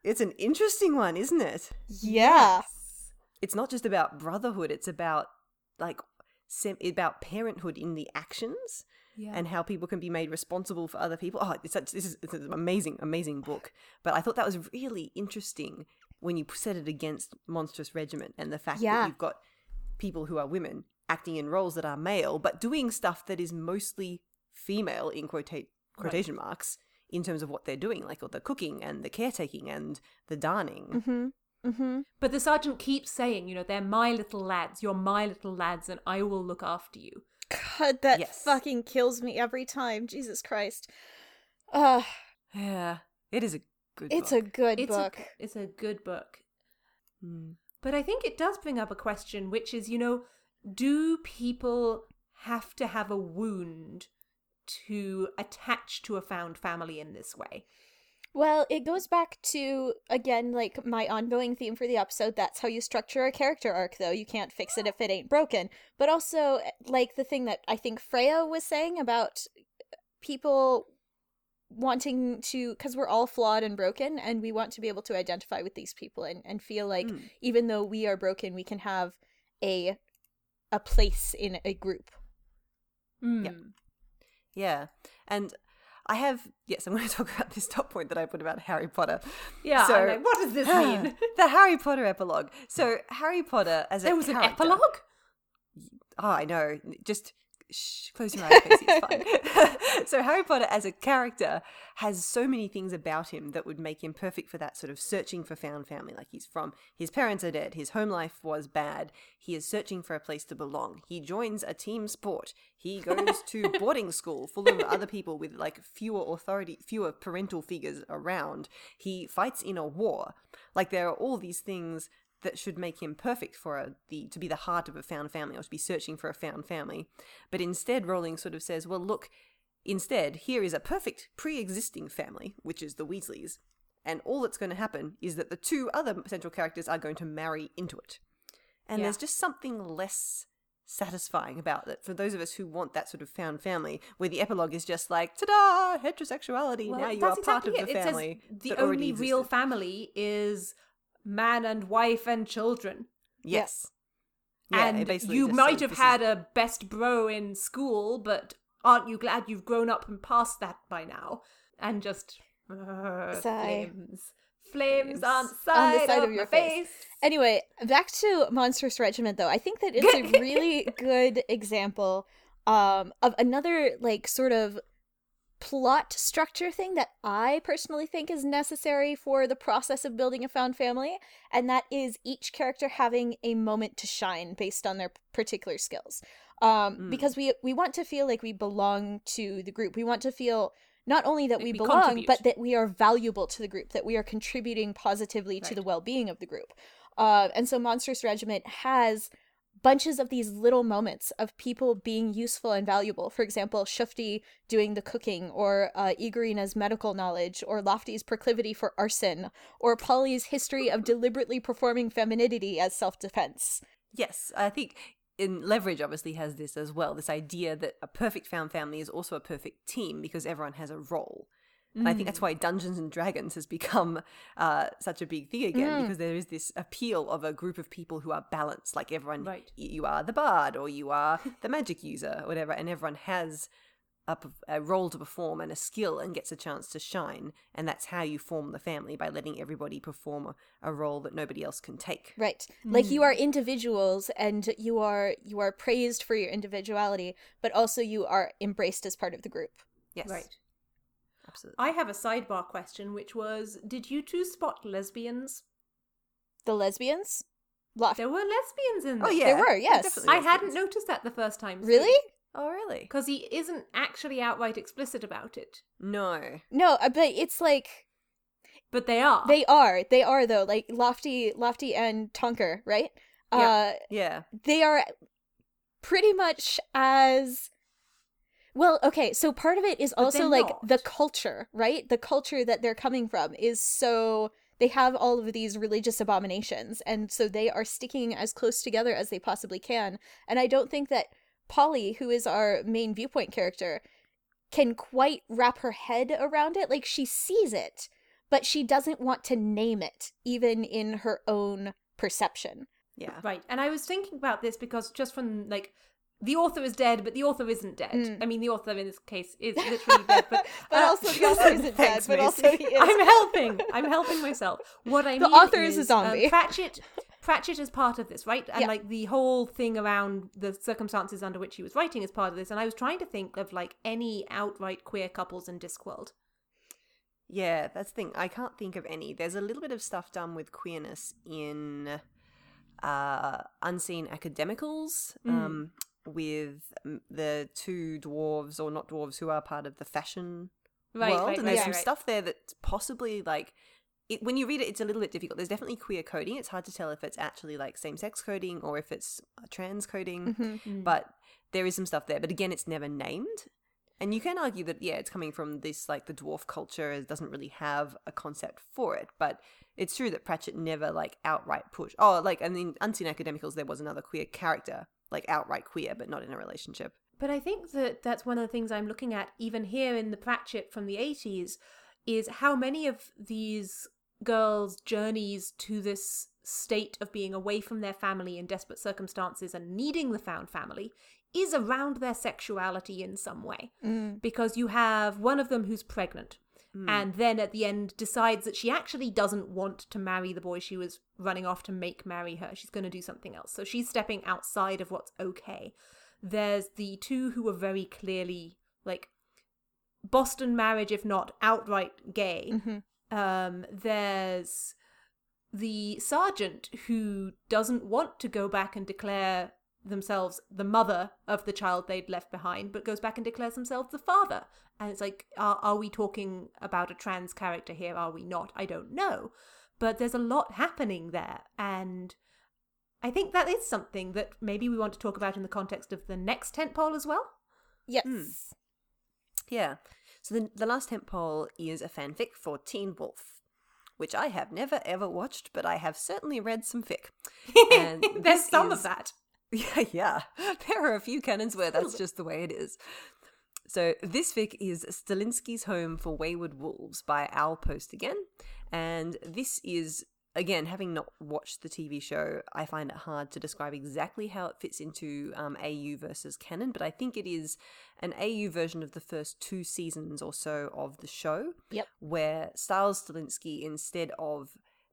It's an interesting one, isn't it? Yeah. It's not just about brotherhood, it's about like sem- about parenthood in the actions Yeah. and how people can be made responsible for other people. Oh, it's such, this is it's an amazing, amazing book. But I thought that was really interesting when you set it against Monstrous Regiment and the fact Yeah. that you've got people who are women acting in roles that are male, but doing stuff that is mostly female in quotate, quotation marks in terms of what they're doing, like all the cooking and the caretaking and the darning. Mm-hmm. Mm-hmm. But the sergeant keeps saying, you know, they're my little lads, you're my little lads, and I will look after you. God, that Yes. fucking kills me every time. Jesus Christ. Uh, Yeah, it is a good. it's book. a good It's book. a it's a good book. Mm. But I think it does bring up a question, which is, you know, do people have to have a wound to attach to a found family in this way? Well, it goes back to again like my ongoing theme for the episode. That's how you structure a character arc though. You can't fix it if it ain't broken. But also like the thing that I think Freya was saying about people wanting to cuz we're all flawed and broken and we want to be able to identify with these people and and feel like Mm. even though we are broken, we can have a a place in a group. Mm. Yeah, and I have yes, I'm going <laughs> to talk about this top point that I put about Harry Potter. Yeah, So- like, what does this mean? <laughs> the Harry Potter epilogue. So Harry Potter as a there was an epilogue? Oh, I know. Just shh, close your eyes, Casey. It's fine. <laughs> so Harry Potter as a character has so many things about him that would make him perfect for that sort of searching for found family. Like he's from his parents are dead, his home life was bad. He is searching for a place to belong. He joins a team sport. He goes to <laughs> boarding school full of other people with like fewer authority, fewer parental figures around. He fights in a war. Like there are all these things that should make him perfect for a, the to be the heart of a found family or to be searching for a found family. But instead, Rowling sort of says, well, look, instead, here is a perfect pre-existing family, which is the Weasleys, and all that's going to happen is that the two other central characters are going to marry into it. And Yeah. there's just something less satisfying about it for those of us who want that sort of found family, where the epilogue is just like, ta-da, heterosexuality, Well, now you are part exactly of the it. Says family. the only real family is man and wife and children. Yes. Yeah, and basically you might have had a best bro in school, but aren't you glad you've grown up and past that by now? And just uh, Sigh. flames, flames on the On side, the side of, of your my face. Anyway, back to Monstrous Regiment though. I think that it's a <laughs> really good example um of another like sort of plot structure thing that I personally think is necessary for the process of building a found family, and that is each character having a moment to shine based on their particular skills. Um, Mm. because we we want to feel like we belong to the group. We want to feel not only that Like we we belong, contribute. but that we are valuable to the group, that we are contributing positively to the well-being of the group. Uh, and so Monstrous Regiment has bunches of these little moments of people being useful and valuable. For example, Shufti doing the cooking, or uh, Igorina's medical knowledge, or Lofty's proclivity for arson, or Polly's history of deliberately performing femininity as self-defense. Yes, I think in Leverage obviously has this as well. This idea that a perfect found family is also a perfect team because everyone has a role. And I think Mm. that's why Dungeons and Dragons has become uh, such a big thing again Mm. because there is this appeal of a group of people who are balanced. Like everyone, Right. you are the bard or you are the magic user or whatever, and everyone has a, p- a role to perform and a skill and gets a chance to shine. And that's how you form the family by letting everybody perform a, a role that nobody else can take. Right. Like you are individuals and you are you are praised for your individuality, but also you are embraced as part of the group. Yes. Right. Absolutely. I have a sidebar question, which was Did you two spot lesbians? The lesbians? Loft. There were lesbians in there. Oh yeah, There were, yes. definitely I hadn't noticed that the first time. Really? Oh really? Because he isn't actually outright explicit about it. No. No, uh, but it's like But they are. they are. They are though. Like Lofty, Lofty, and Tonker, right? Yeah. Uh, Yeah. they are pretty much as well okay so part of it is But also like not. the culture right the culture that they're coming from is so they have all of these religious abominations and so they are sticking as close together as they possibly can and i don't think that polly who is our main viewpoint character can quite wrap her head around it like she sees it but she doesn't want to name it even in her own perception Yeah. Right. And I was thinking about this because just from like the author is dead, but the author isn't dead. Mm. I mean, the author in this case is literally dead, but <laughs> but uh, also the <laughs> author isn't dead, Thanks, but also Macy. he is. I'm helping. I'm helping myself. What I The mean author is a um, zombie. <laughs> Pratchett, Pratchett is part of this, right? And Yeah. like the whole thing around the circumstances under which he was writing is part of this. And I was trying to think of like any outright queer couples in Discworld. Yeah, that's the thing. I can't think of any. There's a little bit of stuff done with queerness in uh, Unseen Academicals Mm. um, with the two dwarves, or not dwarves, who are part of the fashion Right, world. right, and there's right, some right. stuff there that's possibly like. It, when you read it, it's a little bit difficult. There's definitely queer coding. It's hard to tell if it's actually like same sex coding or if it's uh, trans coding. Mhm. Mm. But there is some stuff there. But again, it's never named. And you can argue that, yeah, it's coming from this, like, the dwarf culture. It doesn't really have a concept for it. But it's true that Pratchett never, like, outright pushed. Oh, like, I mean, Unseen Academicals, there was another queer character, like, outright queer, but not in a relationship. But I think that that's one of the things I'm looking at, even here in the Pratchett from the 80s, is how many of these girls' journeys to this state of being away from their family in desperate circumstances and needing the found family is around their sexuality in some way. Mm. Because you have one of them who's pregnant. And then at the end decides that she actually doesn't want to marry the boy she was running off to make marry her. She's going to do something else. So she's stepping outside of what's okay. There's the two who are very clearly like Boston marriage, if not outright gay. Mhm. Um, there's the sergeant who doesn't want to go back and declare themselves the mother of the child they'd left behind, but goes back and declares themselves the father. And it's like, are, are we talking about a trans character here? Are we not? I don't know. But there's a lot happening there. And I think that is something that maybe we want to talk about in the context of the next tentpole as well. Yes. Mm. Yeah. So the, the last tentpole is a fanfic for Teen Wolf, which I have never ever watched, but I have certainly read some fic. <laughs> And There's some is- of that. Yeah, yeah. <laughs> There are a few canons where that's just the way it is. So this fic is Stilinski's Home for Wayward Wolves by Owl Post again. And this is, again, having not watched the TV show, I find it hard to describe exactly how it fits into um, AU versus canon, but I think it is an AU version of the first two seasons or so of the show, Yep. where Stiles Stilinski, instead of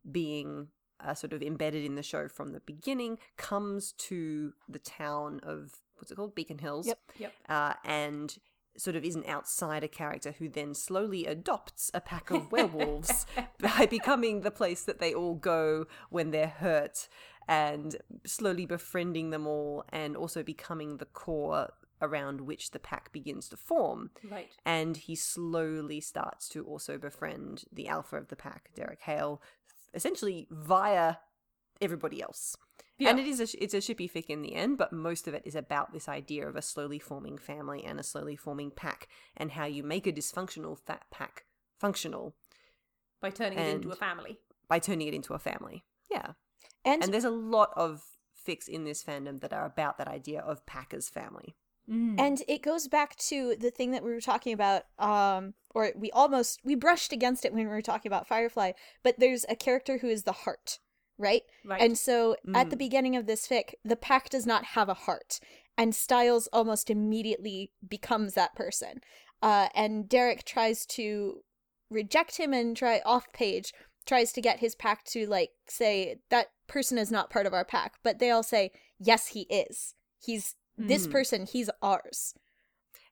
being uh, sort of embedded in the show from the beginning, comes to the town of what's it called, Beacon Hills, Yep. Yep. uh, and sort of is an outsider character who then slowly adopts a pack of <laughs> werewolves by becoming the place that they all go when they're hurt, and slowly befriending them all, and also becoming the core around which the pack begins to form Right. and he slowly starts to also befriend the alpha of the pack, Derek Hale, essentially via everybody else. Yeah. And it is a it's a shippy fic in the end, but most of it is about this idea of a slowly forming family and a slowly forming pack, and how you make a dysfunctional fat pack functional By turning it into a family. by turning it into a family. Yeah, And, and there's a lot of fics in this fandom that are about that idea of pack as family. Mm. and it goes back to the thing that we were talking about um or we almost we brushed against it when we were talking about Firefly, but there's a character who is the heart, right? Right. And so at the Mm. beginning of this fic, the pack does not have a heart, and Stiles almost immediately becomes that person. Uh, and Derek tries to reject him and try off page tries to get his pack to like say that person is not part of our pack, but they all say yes, he is. He's this Mm. person. He's ours.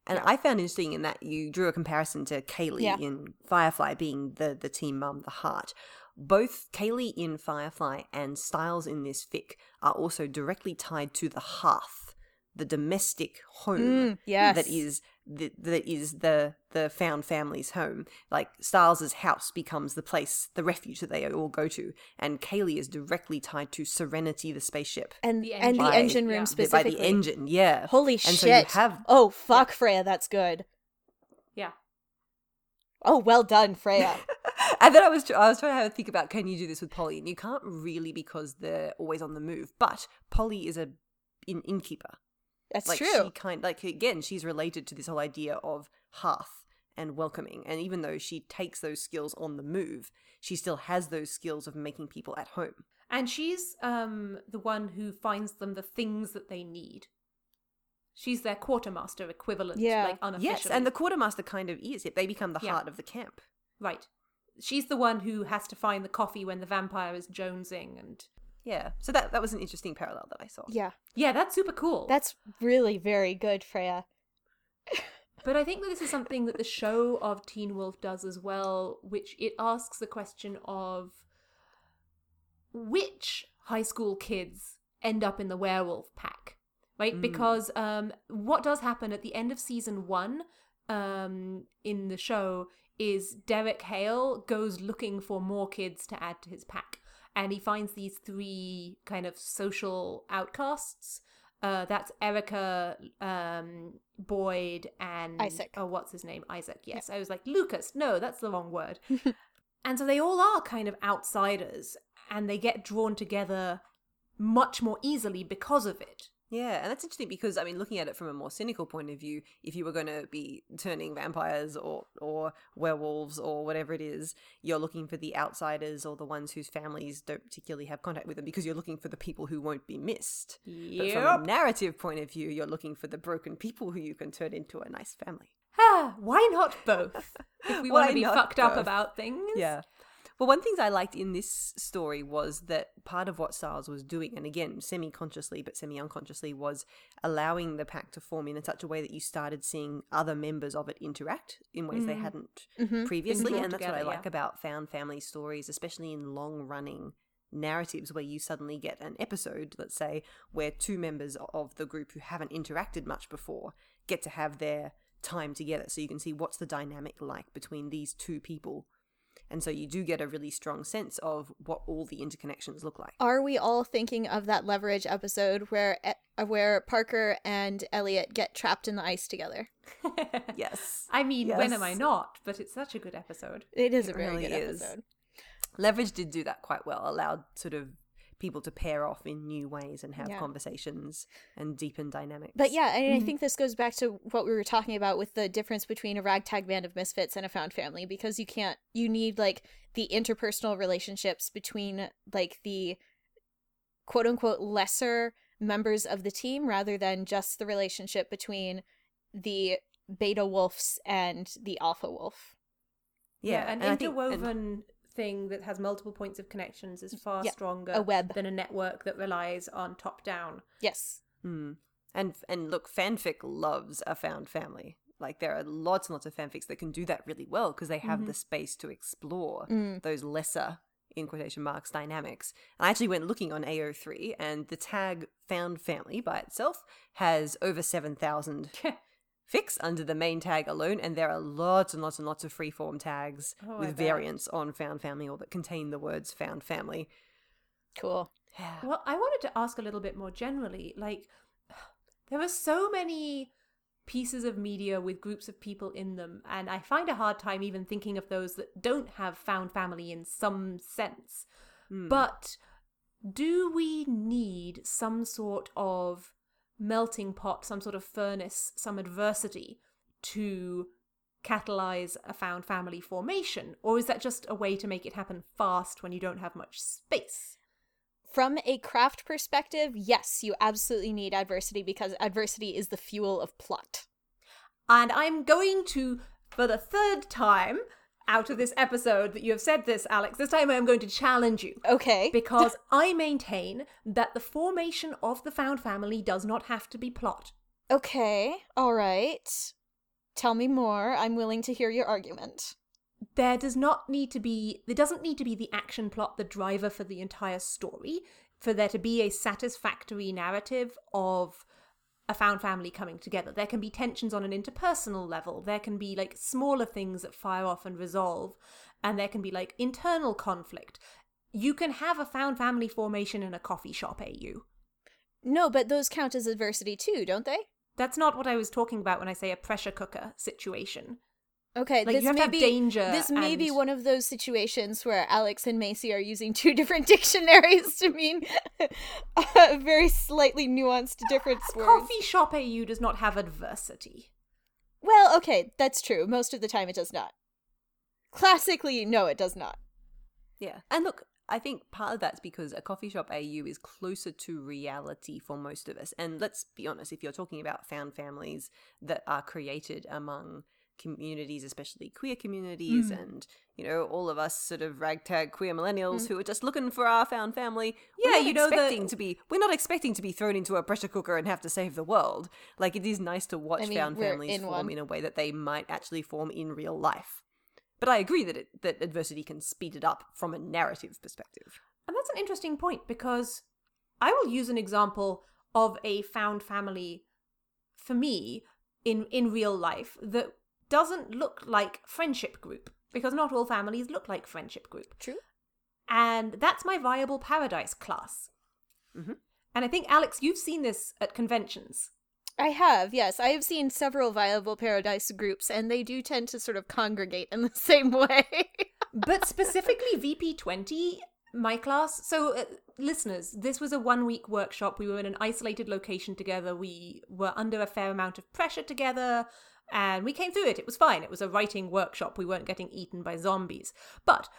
And I found interesting in that you drew a comparison to Kaylee Yeah. in Firefly being the the team mum, the heart. Both Kaylee in Firefly and Stiles in this fic are also directly tied to the hearth, the domestic home Mm, yes. that is the, that is the the found family's home. Like Stiles's house becomes the place, the refuge that they all go to, and Kaylee is directly tied to Serenity, the spaceship, and The and the engine. engine room Yeah. by the engine. Yeah, Holy and shit! So you have oh fuck, Freya, that's good. Yeah. Oh, well done, Freya. <laughs> and then I was tr- I was trying to have a think about can you do this with Polly, and you can't really because they're always on the move. But Polly is a in innkeeper. That's like true. she kind like again she's related to this whole idea of hearth and welcoming and even though she takes those skills on the move she still has those skills of making people at home And she's um the one who finds them the things that they need. She's their quartermaster equivalent, Yeah. like unofficially. yes and the quartermaster kind of is it they become the Yeah. heart of the camp right. She's the one who has to find the coffee when the vampire is jonesing, and yeah so that that was an interesting parallel that i saw yeah, yeah, that's super cool. that's really very good, Freya. <laughs> But I think that this is something that the show of Teen Wolf does as well, which it asks the question of which high school kids end up in the werewolf pack, right? Mm. Because um, what does happen at the end of season one um, in the show is Derek Hale goes looking for more kids to add to his pack. And he finds these three kind of social outcasts. Uh, that's Erica, um, Boyd, and Isaac. Oh, what's his name? Isaac. Yes, I was like Lucas. No, that's the wrong word. <laughs> and so they all are kind of outsiders, and they get drawn together much more easily because of it. Yeah, and that's interesting because I mean, looking at it from a more cynical point of view, if you were going to be turning vampires or or werewolves or whatever it is, you're looking for the outsiders or the ones whose families don't particularly have contact with them because you're looking for the people who won't be missed. But from a narrative point of view, you're looking for the broken people who you can turn into a nice family. Ah, why not both? <laughs> If we want to be fucked up about things. Yeah. Well, one thing I liked in this story was that part of what Stiles was doing, and again, semi consciously but semi unconsciously, was allowing the pack to form in such a way that you started seeing other members of it interact in ways they hadn't previously. And that's what I together, like yeah. about found family stories, especially in long running narratives where you suddenly get an episode, let's say, where two members of the group who haven't interacted much before get to have their time together. So you can see what's the dynamic like between these two people. And so you do get a really strong sense of what all the interconnections look like. Are we all thinking of that leverage episode where uh, where Parker and Eliot get trapped in the ice together? <laughs> Yes. I mean, when am I not? But it's such a good episode. It is a It very really good is. episode. Leverage did do that quite well, allowed sort of people to pair off in new ways and have Yeah. conversations and deepen dynamics. But yeah, and Mm-hmm. I think this goes back to what we were talking about with the difference between a ragtag band of misfits and a found family because you can't you need like the interpersonal relationships between like the quote unquote lesser members of the team rather than just the relationship between the beta wolves and the alpha wolf. yeah, an and I think- and- interwoven thing that has multiple points of connections is far Yeah, stronger a web. than a network that relies on top down. Yes. Mm. And and look, fanfic loves a found family. Like there are lots and lots of fanfics that can do that really well because they have the space to explore Mm. those lesser in quotation marks dynamics. I actually went looking on AO3 and the tag found family by itself has over 7,000 <laughs> fics under the main tag alone and there are lots and lots and lots of freeform tags Oh, with variants on found family or that contain the words found family. Cool. Yeah. Well, I wanted to ask a little bit more generally. Like, <sighs> there are so many pieces of media with groups of people in them, and I find a hard time even thinking of those that don't have found family in some sense. Mm. But do we need some sort of melting pot, some sort of furnace, some adversity to catalyze a found family formation? Or is that just a way to make it happen fast when you don't have much space? From a craft perspective, yes, you absolutely need adversity because adversity is the fuel of plot. And I'm going to, for the third time out of this episode that you have said this, Alex, this time I'm going to challenge you. Okay. <laughs> Because I maintain that the formation of the found family does not have to be plot. Okay, all right. Tell me more. I'm willing to hear your argument. there does not need to be there doesn't need to be the action plot the driver for the entire story for there to be a satisfactory narrative of a found family coming together. There can be tensions on an interpersonal level. There can be like smaller things that fire off and resolve and there can be like internal conflict. You can have a found family formation in a coffee shop au No, but those count as adversity too, don't they? that's not what i was talking about when i say a pressure cooker situation Okay, Like, this you have to may have be danger This may be one of those situations where Alex and Macy are using two <laughs> different dictionaries to mean <laughs> uh, very slightly nuanced different a words. coffee shop au does not have adversity Well, okay, that's true. Most of the time, it does not. Classically, no, it does not. Yeah. And look, I think part of that's because a coffee shop AU is closer to reality for most of us. And let's be honest, if you're talking about found families that are created among communities, especially queer communities, Mm. and you know, all of us sort of ragtag queer millennials who are just looking for our found family. Yeah, we're not you know, the- expecting to be. We're not expecting to be thrown into a pressure cooker and have to save the world. Like it is nice to watch I mean, found families in form one. in a way that they might actually form in real life. But I agree that it, that adversity can speed it up from a narrative perspective. And that's an interesting point because I will use an example of a found family for me in in real life that doesn't look like friendship group because not all families look like friendship group. True. And that's my viable paradise class. Mhm. And I think Alex, you've seen this at conventions. I have, yes. I have seen several viable paradise groups, and they do tend to sort of congregate in the <laughs> same way. but specifically VP20, my class. So, uh, listeners, this was a one week workshop. We were in an isolated location together. We were under a fair amount of pressure together, and we came through it. It was fine. It was a writing workshop. We weren't getting eaten by zombies. But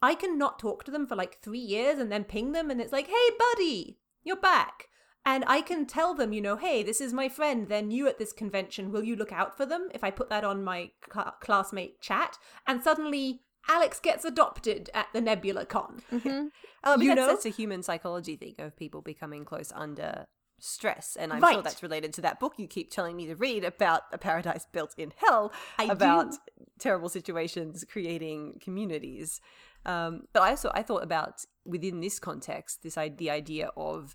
I can not talk to them for like three years and then ping them, and it's like, hey, buddy, you're back. And I can tell them, you know, hey, this is my friend. They're new at this convention. Will you look out for them if I put that on my cl- classmate chat? And suddenly, Alex gets adopted at the Nebula Con. <laughs> Mhm. Oh, You that's, know? that's a human psychology thing of people becoming close under stress. And I'm sure that's related to that book you keep telling me to read about a paradise built in hell, I about do. terrible situations creating communities. Um, but I also I thought about within this context, this the idea of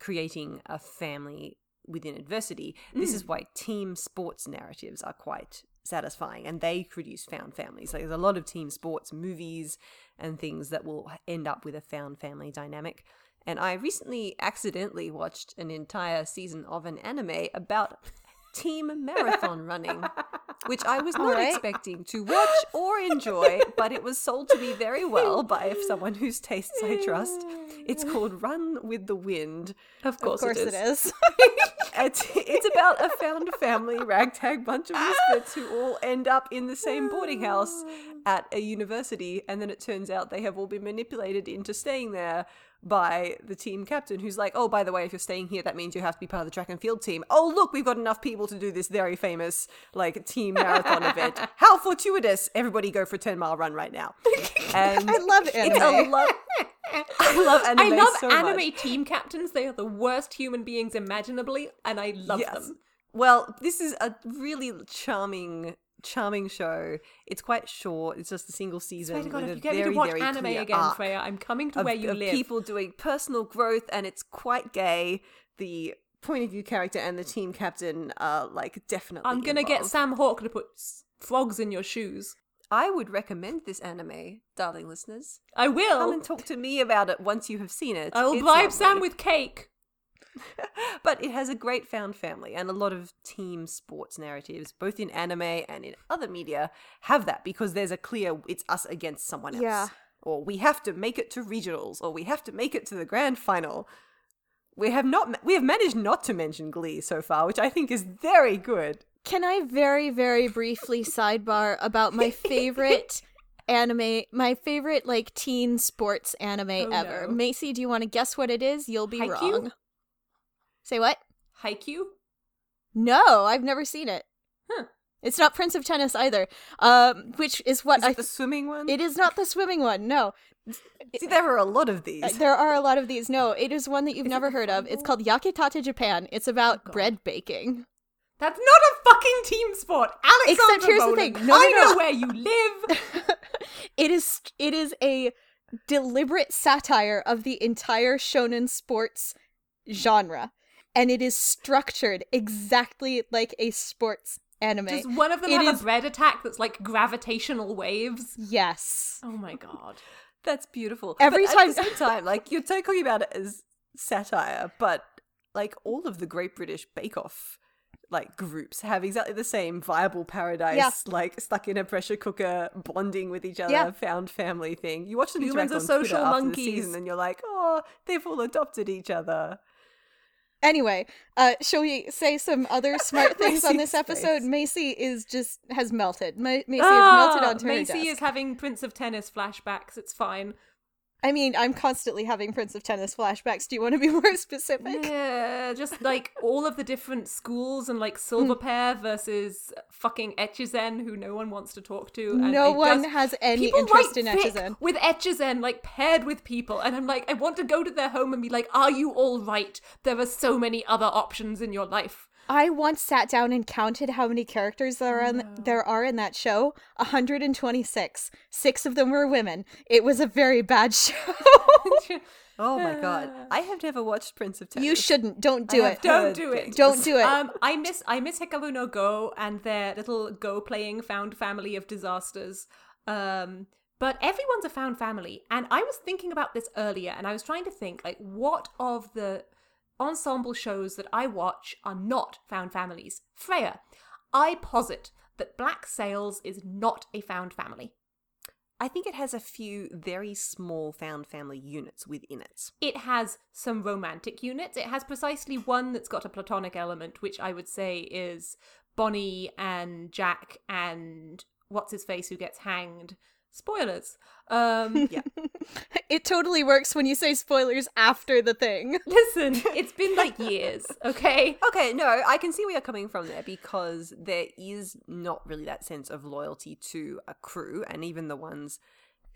creating a family within adversity. This Mm. is why team sports narratives are quite satisfying and they produce found families. Like there's a lot of team sports movies and things that will end up with a found family dynamic. And I recently accidentally watched an entire season of an anime about team marathon running, <laughs> which I was not Alright. expecting to watch or enjoy, but it was sold to me very well by someone whose tastes I trust. It's <laughs> called Run with the Wind. Of Of course, course it it is. is. <laughs> It's, it's about a found family ragtag bunch of misfits who all end up in the same boarding house at a university, and then it turns out they have all been manipulated into staying there by the team captain, who's like, "Oh, by the way, if you're staying here, that means you have to be part of the track and field team." Oh, look, we've got enough people to do this very famous like team marathon <laughs> event. How fortuitous! Everybody go for a ten mile run right now. <laughs> And I love it's anime. a lot. <laughs> I love anime. I love so anime much. team captains. They are the worst human beings imaginably, and I love them. Well, this is a really charming, charming show. It's quite short. It's just a single season. Swear to God, if you get me to watch anime again, Freya, I'm coming to of, where you live. people doing personal growth, and it's quite gay. The point of view character and the team captain are like definitely. I'm gonna get. Sam Hawke to put frogs in your shoes. I would recommend this anime, darling listeners. I will Come and talk to me about it once you have seen it. I will bribe Sam with cake. <laughs> but it has a great found family and a lot of team sports narratives both in anime and in other media have that because there's a clear it's us against someone else Yeah. or we have to make it to regionals or we have to make it to the grand final we have not we have managed not to mention glee so far which i think is very good Can I very, very briefly sidebar about my favorite <laughs> anime, my favorite like teen sports anime Oh, ever? no. Macy, do you want to guess what it is? You'll be Haikyuu? wrong. Say what? Haikyuu? No, I've never seen it. Huh. It's not Prince of Tennis either. Um, which is what is I. it the swimming one it is not the swimming one. No, <laughs> see there are a lot of these Uh, there are a lot of these. No, it is one that you've Is never heard of. It's called Yakitate Japan. It's about Oh, bread baking. That's not a fucking team sport. Alex. Except here's the thing. No, I no, no. know where you live. <laughs> it is it is a deliberate satire of the entire shonen sports genre and it is structured exactly like a sports anime Does one of them It have is- a bread attack that's like gravitational waves? yes Oh my god. That's beautiful. Every But time- at the same <laughs> time, like you're talking about it as satire, but like all of the Great British Bake Off like groups have exactly the same viable paradise, Yeah. like stuck in a pressure cooker, bonding with each other, Yeah. found family thing. You watch them Humans interact are on Twitter social after monkeys. the season, and you're like, oh, they've all adopted each other. Anyway uh shall we say some other <laughs> smart things on this episode face. macy is just has melted Ma- macy has melted Ah, onto her Macy desk. is having Prince of Tennis flashbacks. It's fine. I mean i'm constantly having prince of tennis flashbacks do you want to be <laughs> more specific Yeah, just like all of the different schools and like Hmm. Silver Pair versus fucking Echizen, who no one wants to talk to. And no one has any people interest in Echizen. with Echizen like paired with people, and I'm like, I want to go to their home and be like, "Are you all right? There are so many other options in your life." I once sat down and counted how many characters there are in, there are in that show. 126. Six of them were women. It was a very bad <laughs> show. <laughs> Oh my god, I have never watched Prince of Tennis. you shouldn't. Don't do it. Don't do it. Don't do it. Um, I miss I miss Hikaru no Go and their little Go playing found family of disasters. Um, but everyone's a found family, and I was thinking about this earlier, and I was trying to think like what of the ensemble shows that I watch are not found families. Freya, I posit that Black Sails is not a found family. I think it has a few very small found family units within it. It has some romantic units. It has precisely one that's got a platonic element, which I would say is Bonnie and Jack and what's his face who gets hanged. Spoilers. Um, Yeah. <laughs> it totally works when you say spoilers after the thing. <laughs> listen, it's been like <laughs> years, okay? Okay, no, I can see where you're coming from there because there is not really that sense of loyalty to a crew, and even the ones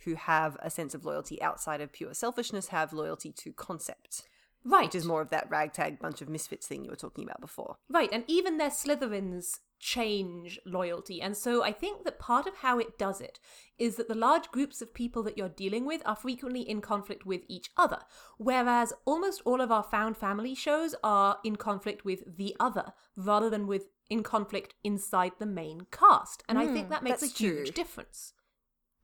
who have a sense of loyalty outside of pure selfishness have loyalty to concept, Right. which is more of that ragtag bunch of misfits thing you were talking about before. Right, and even their Slytherins change loyalty. And so I think that part of how it does it is that the large groups of people that you're dealing with are frequently in conflict with each other, whereas almost all of our found family shows are in conflict with the other rather than with in conflict inside the main cast. And I think that makes a huge true. difference.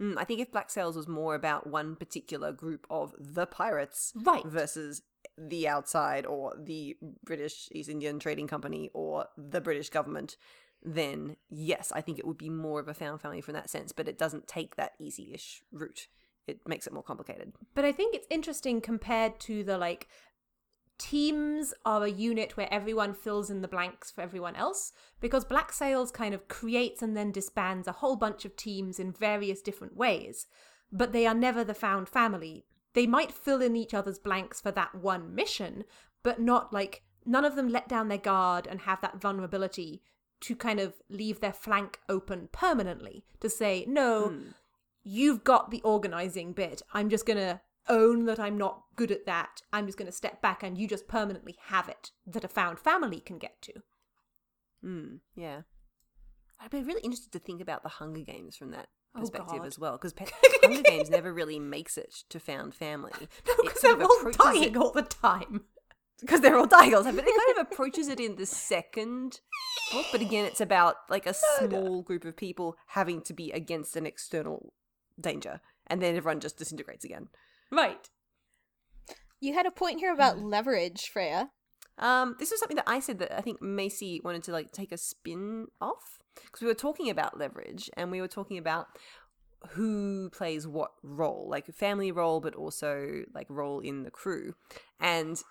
Mm, I think if Black Sails was more about one particular group of the pirates Right. versus the outside or the British East Indian Trading Company or the British government, then yes, I think it would be more of a found family from that sense, but it doesn't take that easy ish route. It makes it more complicated. But I think it's interesting compared to the like teams are a unit where everyone fills in the blanks for everyone else because Black Sails kind of creates and then disbands a whole bunch of teams in various different ways, but they are never the found family. They might fill in each other's blanks for that one mission, but not like none of them let down their guard and have that vulnerability to kind of leave their flank open permanently to say, no, you've got the organizing bit. I'm just going to own that I'm not good at that. I'm just going to step back and you just permanently have it that a found family can get to. Mm, yeah. I'd be really interested to think about the Hunger Games from that Oh, perspective God. as well, because <laughs> Hunger Games never really makes it to found family. <laughs> No, because they're all dying it- all the time. <laughs> because they're all dying all the time. But it kind of approaches it in the second book. But again, it's about like a small group of people having to be against an external danger, and then everyone just disintegrates again. Right. You had a point here about leverage, Freya. Um, this was something that I said that I think Macy wanted to like take a spin off because we were talking about leverage and we were talking about who plays what role, like family role, but also like role in the crew, and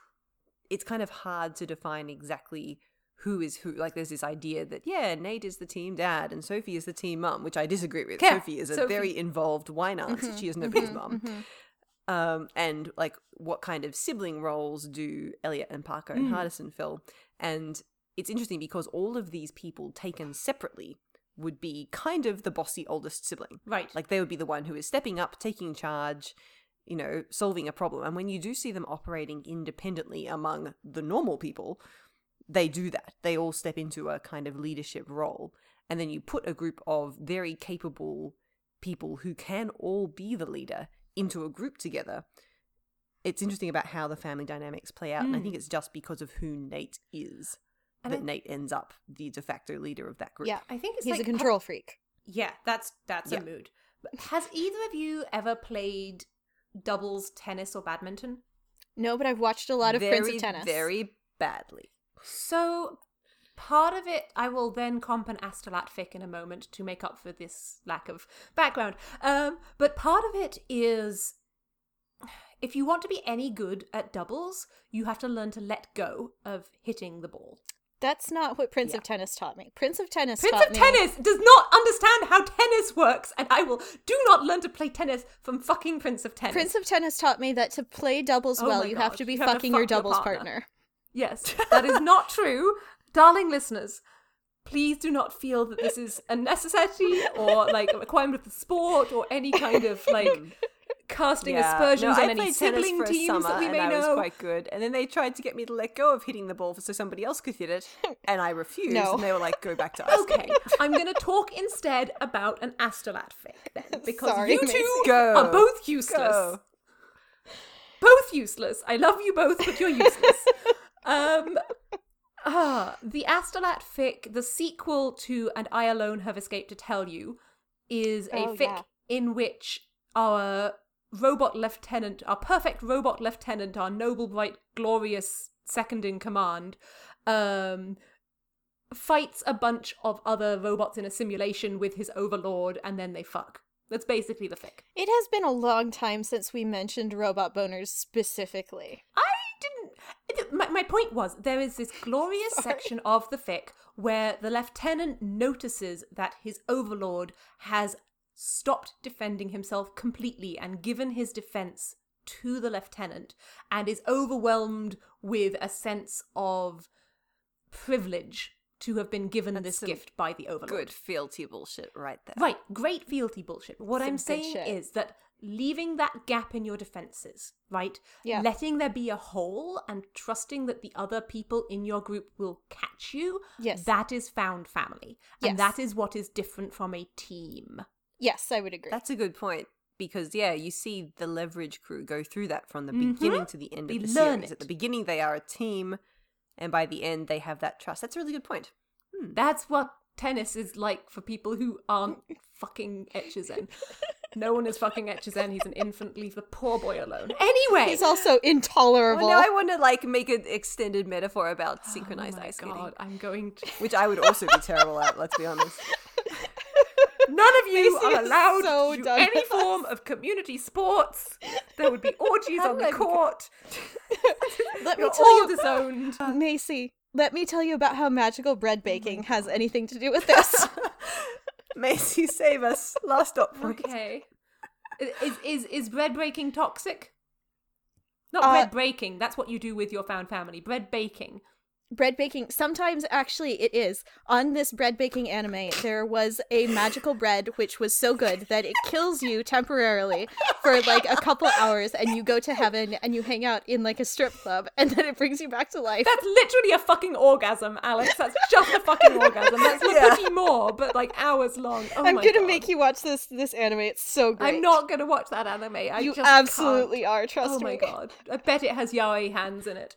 it's kind of hard to define exactly who is who. Like, there's this idea that yeah, Nate is the team dad and Sophie is the team mum, which I disagree with. Yeah, Sophie is a Sophie- very involved wine aunt. Mm-hmm, she is nobody's mm-hmm, mum mm-hmm. um, and like what kind of sibling roles do Eliot and Parker and mm. Hardison fill? And it's interesting because all of these people taken separately would be kind of the bossy oldest sibling. Right. Like they would be the one who is stepping up, taking charge, you know, solving a problem. And when you do see them operating independently among the normal people, they do that. They all step into a kind of leadership role. And then you put a group of very capable people who can all be the leader into a group together. It's interesting about how the family dynamics play out. And I Mm. think it's just because of who Nate is And that I- Nate ends up the de facto leader of that group. Yeah. I think it's He's like a control freak. Yeah, that's that's Yeah. a mood. Has either of you ever played doubles tennis or badminton? No, but I've watched a lot of Prince of Tennis. Very badly. So part of it I will then comp an Astolat fic in a moment to make up for this lack of background. Um, but part of it is if you want to be any good at doubles, you have to learn to let go of hitting the ball. That's not what Prince Yeah. of Tennis taught me. Prince of Tennis Prince of me Tennis does not understand how tennis works, and I will do not learn to play tennis from fucking Prince of Tennis. Prince of Tennis taught me that to play doubles Oh well, you have to be You to fucking your fuck your doubles partner. partner. Yes, <laughs> that is not true. Darling listeners, please do not feel that this is a necessity or like a requirement of the sport or any kind of like <laughs> casting aspersions no, on I any sibling teams summer that we may and I was quite good. And then they tried to get me to let go of hitting the ball so somebody else could hit it, <laughs> and I refused. No. And they were like, "Go back to us." Okay, I'm going to talk instead about an Astolat fic then, because Sorry, you two Go. are both useless. Go. both useless. I love you both, but you're useless. Um, ah, the Astolat fic, the sequel to "And I Alone Have Escaped to Tell You," is a Oh, fic yeah. in which our robot lieutenant, our perfect robot lieutenant, our noble, bright, glorious second in command, um, fights a bunch of other robots in a simulation with his overlord, and then they fuck. That's basically the fic. It has been a long time since we mentioned robot boners specifically. I didn't. My, my point was there is this glorious section of the fic where the lieutenant notices that his overlord has stopped defending himself completely and given his defense to the lieutenant and is overwhelmed with a sense of privilege to have been given That's this gift by the overlord. Good fealty bullshit right there. Right, great fealty bullshit. What Some I'm saying shit. is that leaving that gap in your defenses, right? Yeah. Letting there be a hole and trusting that the other people in your group will catch you. Yes. That is found family. And Yes. that is what is different from a team. Yes, I would agree. That's a good point because yeah, you see the leverage crew go through that from the Mhm. beginning to the end They of the series. it. At the beginning, they are a team, and by the end, they have that trust. That's a really good point. Hmm. That's what tennis is like for people who aren't <laughs> fucking Echizen. No one is fucking Echizen. He's an infant. Leave the poor boy alone. Anyway. He's <laughs> oh, also intolerable. Well, now I want to like make an extended metaphor about Oh synchronized my ice skating, God, I'm going to. which I would also be terrible at. Let's be honest. <laughs> None of <laughs> you Macy are allowed so to do any with form of community sports. There would be <laughs> orgies on the court. <laughs> Let me You're tell all you, disowned. Macy. Let me tell you about how magical bread baking has anything to do with this. Macy, save us. Last stop point. Okay. Is is is bread breaking toxic? Not Uh, bread breaking. That's what you do with your found family. Bread baking. Bread baking sometimes actually it is on this bread baking anime there was a magical bread which was so good that it kills you temporarily for like a couple hours and you go to heaven and you hang out in like a strip club and then it brings you back to life That's literally a fucking orgasm, Alex. That's just a fucking orgasm. That's <laughs> Yeah. la petite mort, but like hours long. Oh i'm gonna God. make you watch this this anime it's so great I'm not gonna watch that anime. I you absolutely can't. are trust Oh my god! I bet it has yaoi hands in it.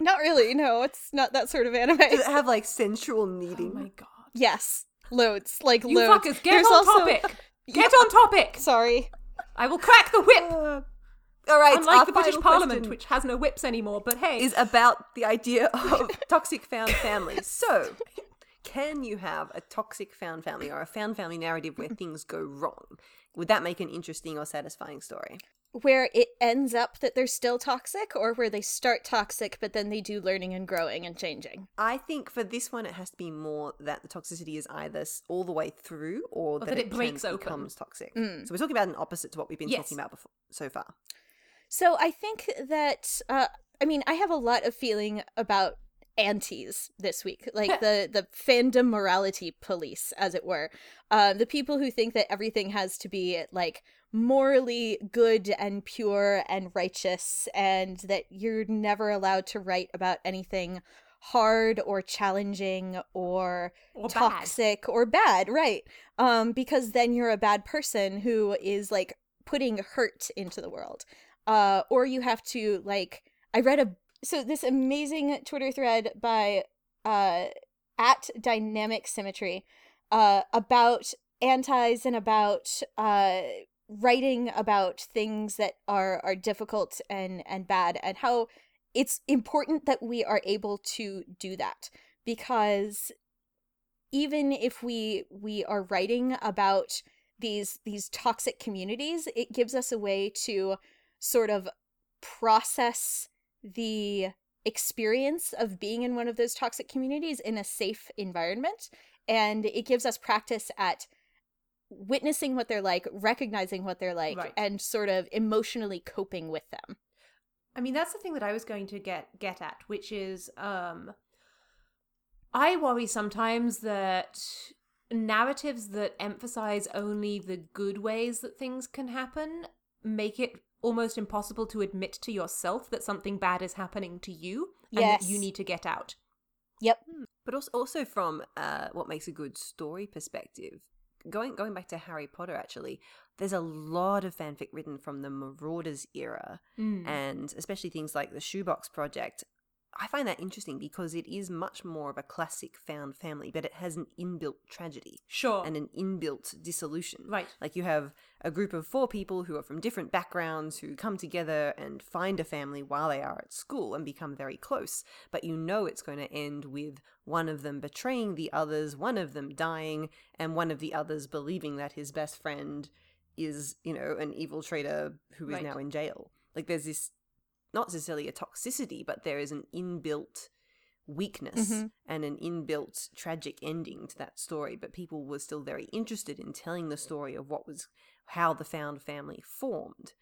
Not really no it's not that sort of anime Does it have like sensual kneading Oh my god! yes loads like You loads fuckers, get There's on also- topic. <laughs> Get on topic. sorry I will crack the whip. Uh, all right. Unlike our the British Parliament, which has no whips anymore. But hey, is about the idea of <laughs> toxic found families. So, can you have a toxic found family or a found family narrative where <laughs> things go wrong? Would that make an interesting or satisfying story? where it ends up that they're still toxic or where they start toxic but then they do learning and growing and changing I think for this one, it has to be more that the toxicity is either all the way through or, that, that it, it breaks open. becomes toxic. Mm. So we're talking about an opposite to what we've been Yes. talking about before so far. so i think that uh i mean i have a lot of feeling about antis this week like <laughs> the the fandom morality police as it were uh, the people who think that everything has to be like morally good and pure and righteous and that you're never allowed to write about anything hard or challenging or, Or bad. toxic or bad, right? Um, because then you're a bad person who is like putting hurt into the world. Uh, or you have to like I read a so this amazing Twitter thread by uh at Dynamic Symmetry uh about antis and about uh writing about things that are are difficult and and bad and how it's important that we are able to do that. Because even if we we are writing about these these toxic communities it gives us a way to sort of process the experience of being in one of those toxic communities in a safe environment and it gives us practice at witnessing what they're like recognizing what they're like Right. and sort of emotionally coping with them I mean, that's the thing that I was going to get get at, which is um I worry sometimes that narratives that emphasize only the good ways that things can happen make it almost impossible to admit to yourself that something bad is happening to you and that you need to get out. yep But also, also from uh, what makes a good story perspective, going going back to Harry Potter, actually, there's a lot of fanfic written from the Marauders era, Mm. and especially things like the Shoebox Project. I find that interesting because it is much more of a classic found family, but it has an inbuilt tragedy Sure. and an inbuilt dissolution. Right. Like you have a group of four people who are from different backgrounds who come together and find a family while they are at school and become very close. But you know it's going to end with one of them betraying the others, one of them dying, and one of the others believing that his best friend is, you know, an evil traitor who is Right. now in jail. Like there's this not necessarily a toxicity, but there is an inbuilt weakness Mhm. and an inbuilt tragic ending to that story but people were still very interested in telling the story of what was how the found family formed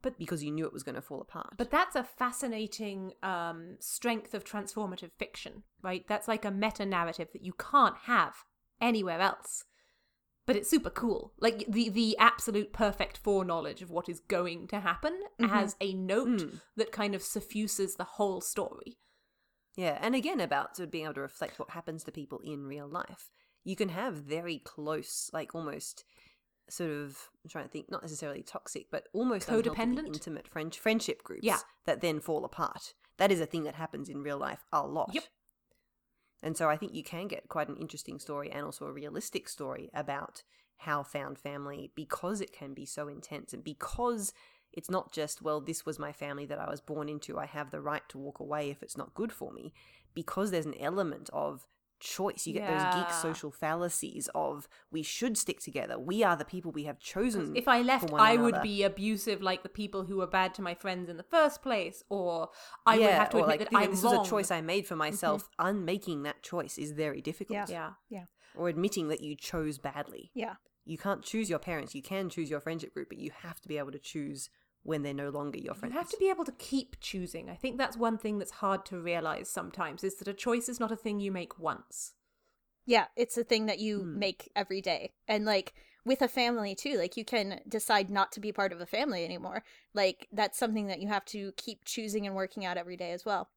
But- because you knew it was going to fall apart But that's a fascinating um, strength of transformative fiction, right? That's like a meta narrative that you can't have anywhere else. But it's super cool. Like the the absolute perfect foreknowledge of what is going to happen Mhm. as a note Mm. that kind of suffuses the whole story. yeah and again about sort of being able to reflect what happens to people in real life you can have very close like almost sort of i'm trying to think not necessarily toxic but almost Codependent? intimate friend, friendship groups Yeah. that then fall apart that is a thing that happens in real life a lot Yep. And so I think you can get quite an interesting story and also a realistic story about how found family, because it can be so intense and because it's not just, well, this was my family that I was born into, I have the right to walk away if it's not good for me, because there's an element of choice. You get those geek social fallacies of we should stick together. We are the people we have chosen. If I for left, one I would be abusive like the people who were bad to my friends in the first place, or I would have to admit like, that you know, I'm this wrong. was a choice I made for mm-hmm. myself. Unmaking that choice is very difficult. Yeah. yeah. Or admitting that you chose badly. yeah you can't choose your parents. You can choose your friendship group, but you have to be able to choose when they're no longer your friends. You have to be able to keep choosing. I think that's one thing that's hard to realize sometimes is that a choice is not a thing you make once. Yeah, it's a thing that you Hmm. make every day. And like with a family too, like you can decide not to be part of a family anymore. Like that's something that you have to keep choosing and working out every day as well.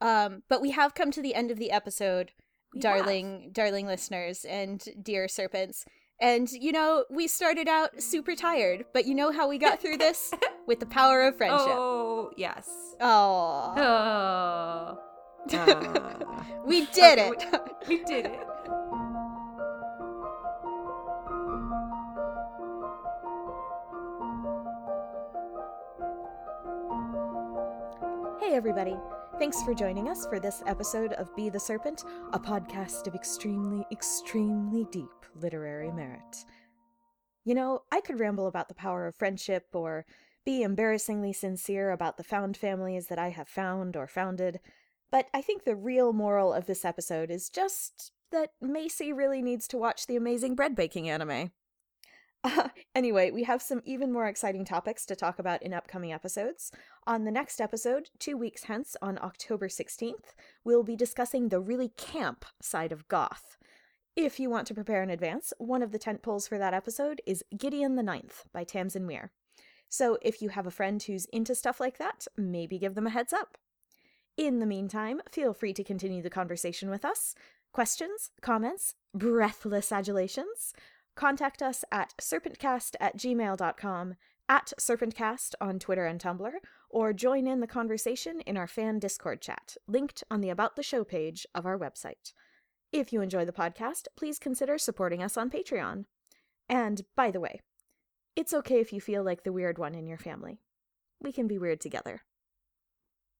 Um but we have come to the end of the episode, We darling darling listeners and dear serpents. And you know, we started out super tired, but you know how we got through this <laughs> with the power of friendship. Oh, yes. Oh. Oh. <laughs> Ah. we did Okay, it. We did it. Hey, everybody. Thanks for joining us for this episode of Be the Serpent, a podcast of extremely, extremely deep literary merit. You know, I could ramble about the power of friendship or be embarrassingly sincere about the found families that I have found or founded, but I think the real moral of this episode is just that Macy really needs to watch the amazing bread baking anime. Uh, <laughs> anyway, we have some even more exciting topics to talk about in upcoming episodes. On the next episode, two weeks hence, on October 16th, we'll be discussing the really camp side of goth. If you want to prepare in advance, one of the tent poles for that episode is Gideon the Ninth by Tamsin Muir. So if you have a friend who's into stuff like that, maybe give them a heads up. In the meantime, feel free to continue the conversation with us. Questions, comments, breathless adulations? Contact us at serpentcast at gmail.com, at serpentcast on Twitter and Tumblr, or join in the conversation in our fan Discord chat, linked on the About the Show page of our website. If you enjoy the podcast, please consider supporting us on Patreon. And by the way, it's okay if you feel like the weird one in your family. We can be weird together.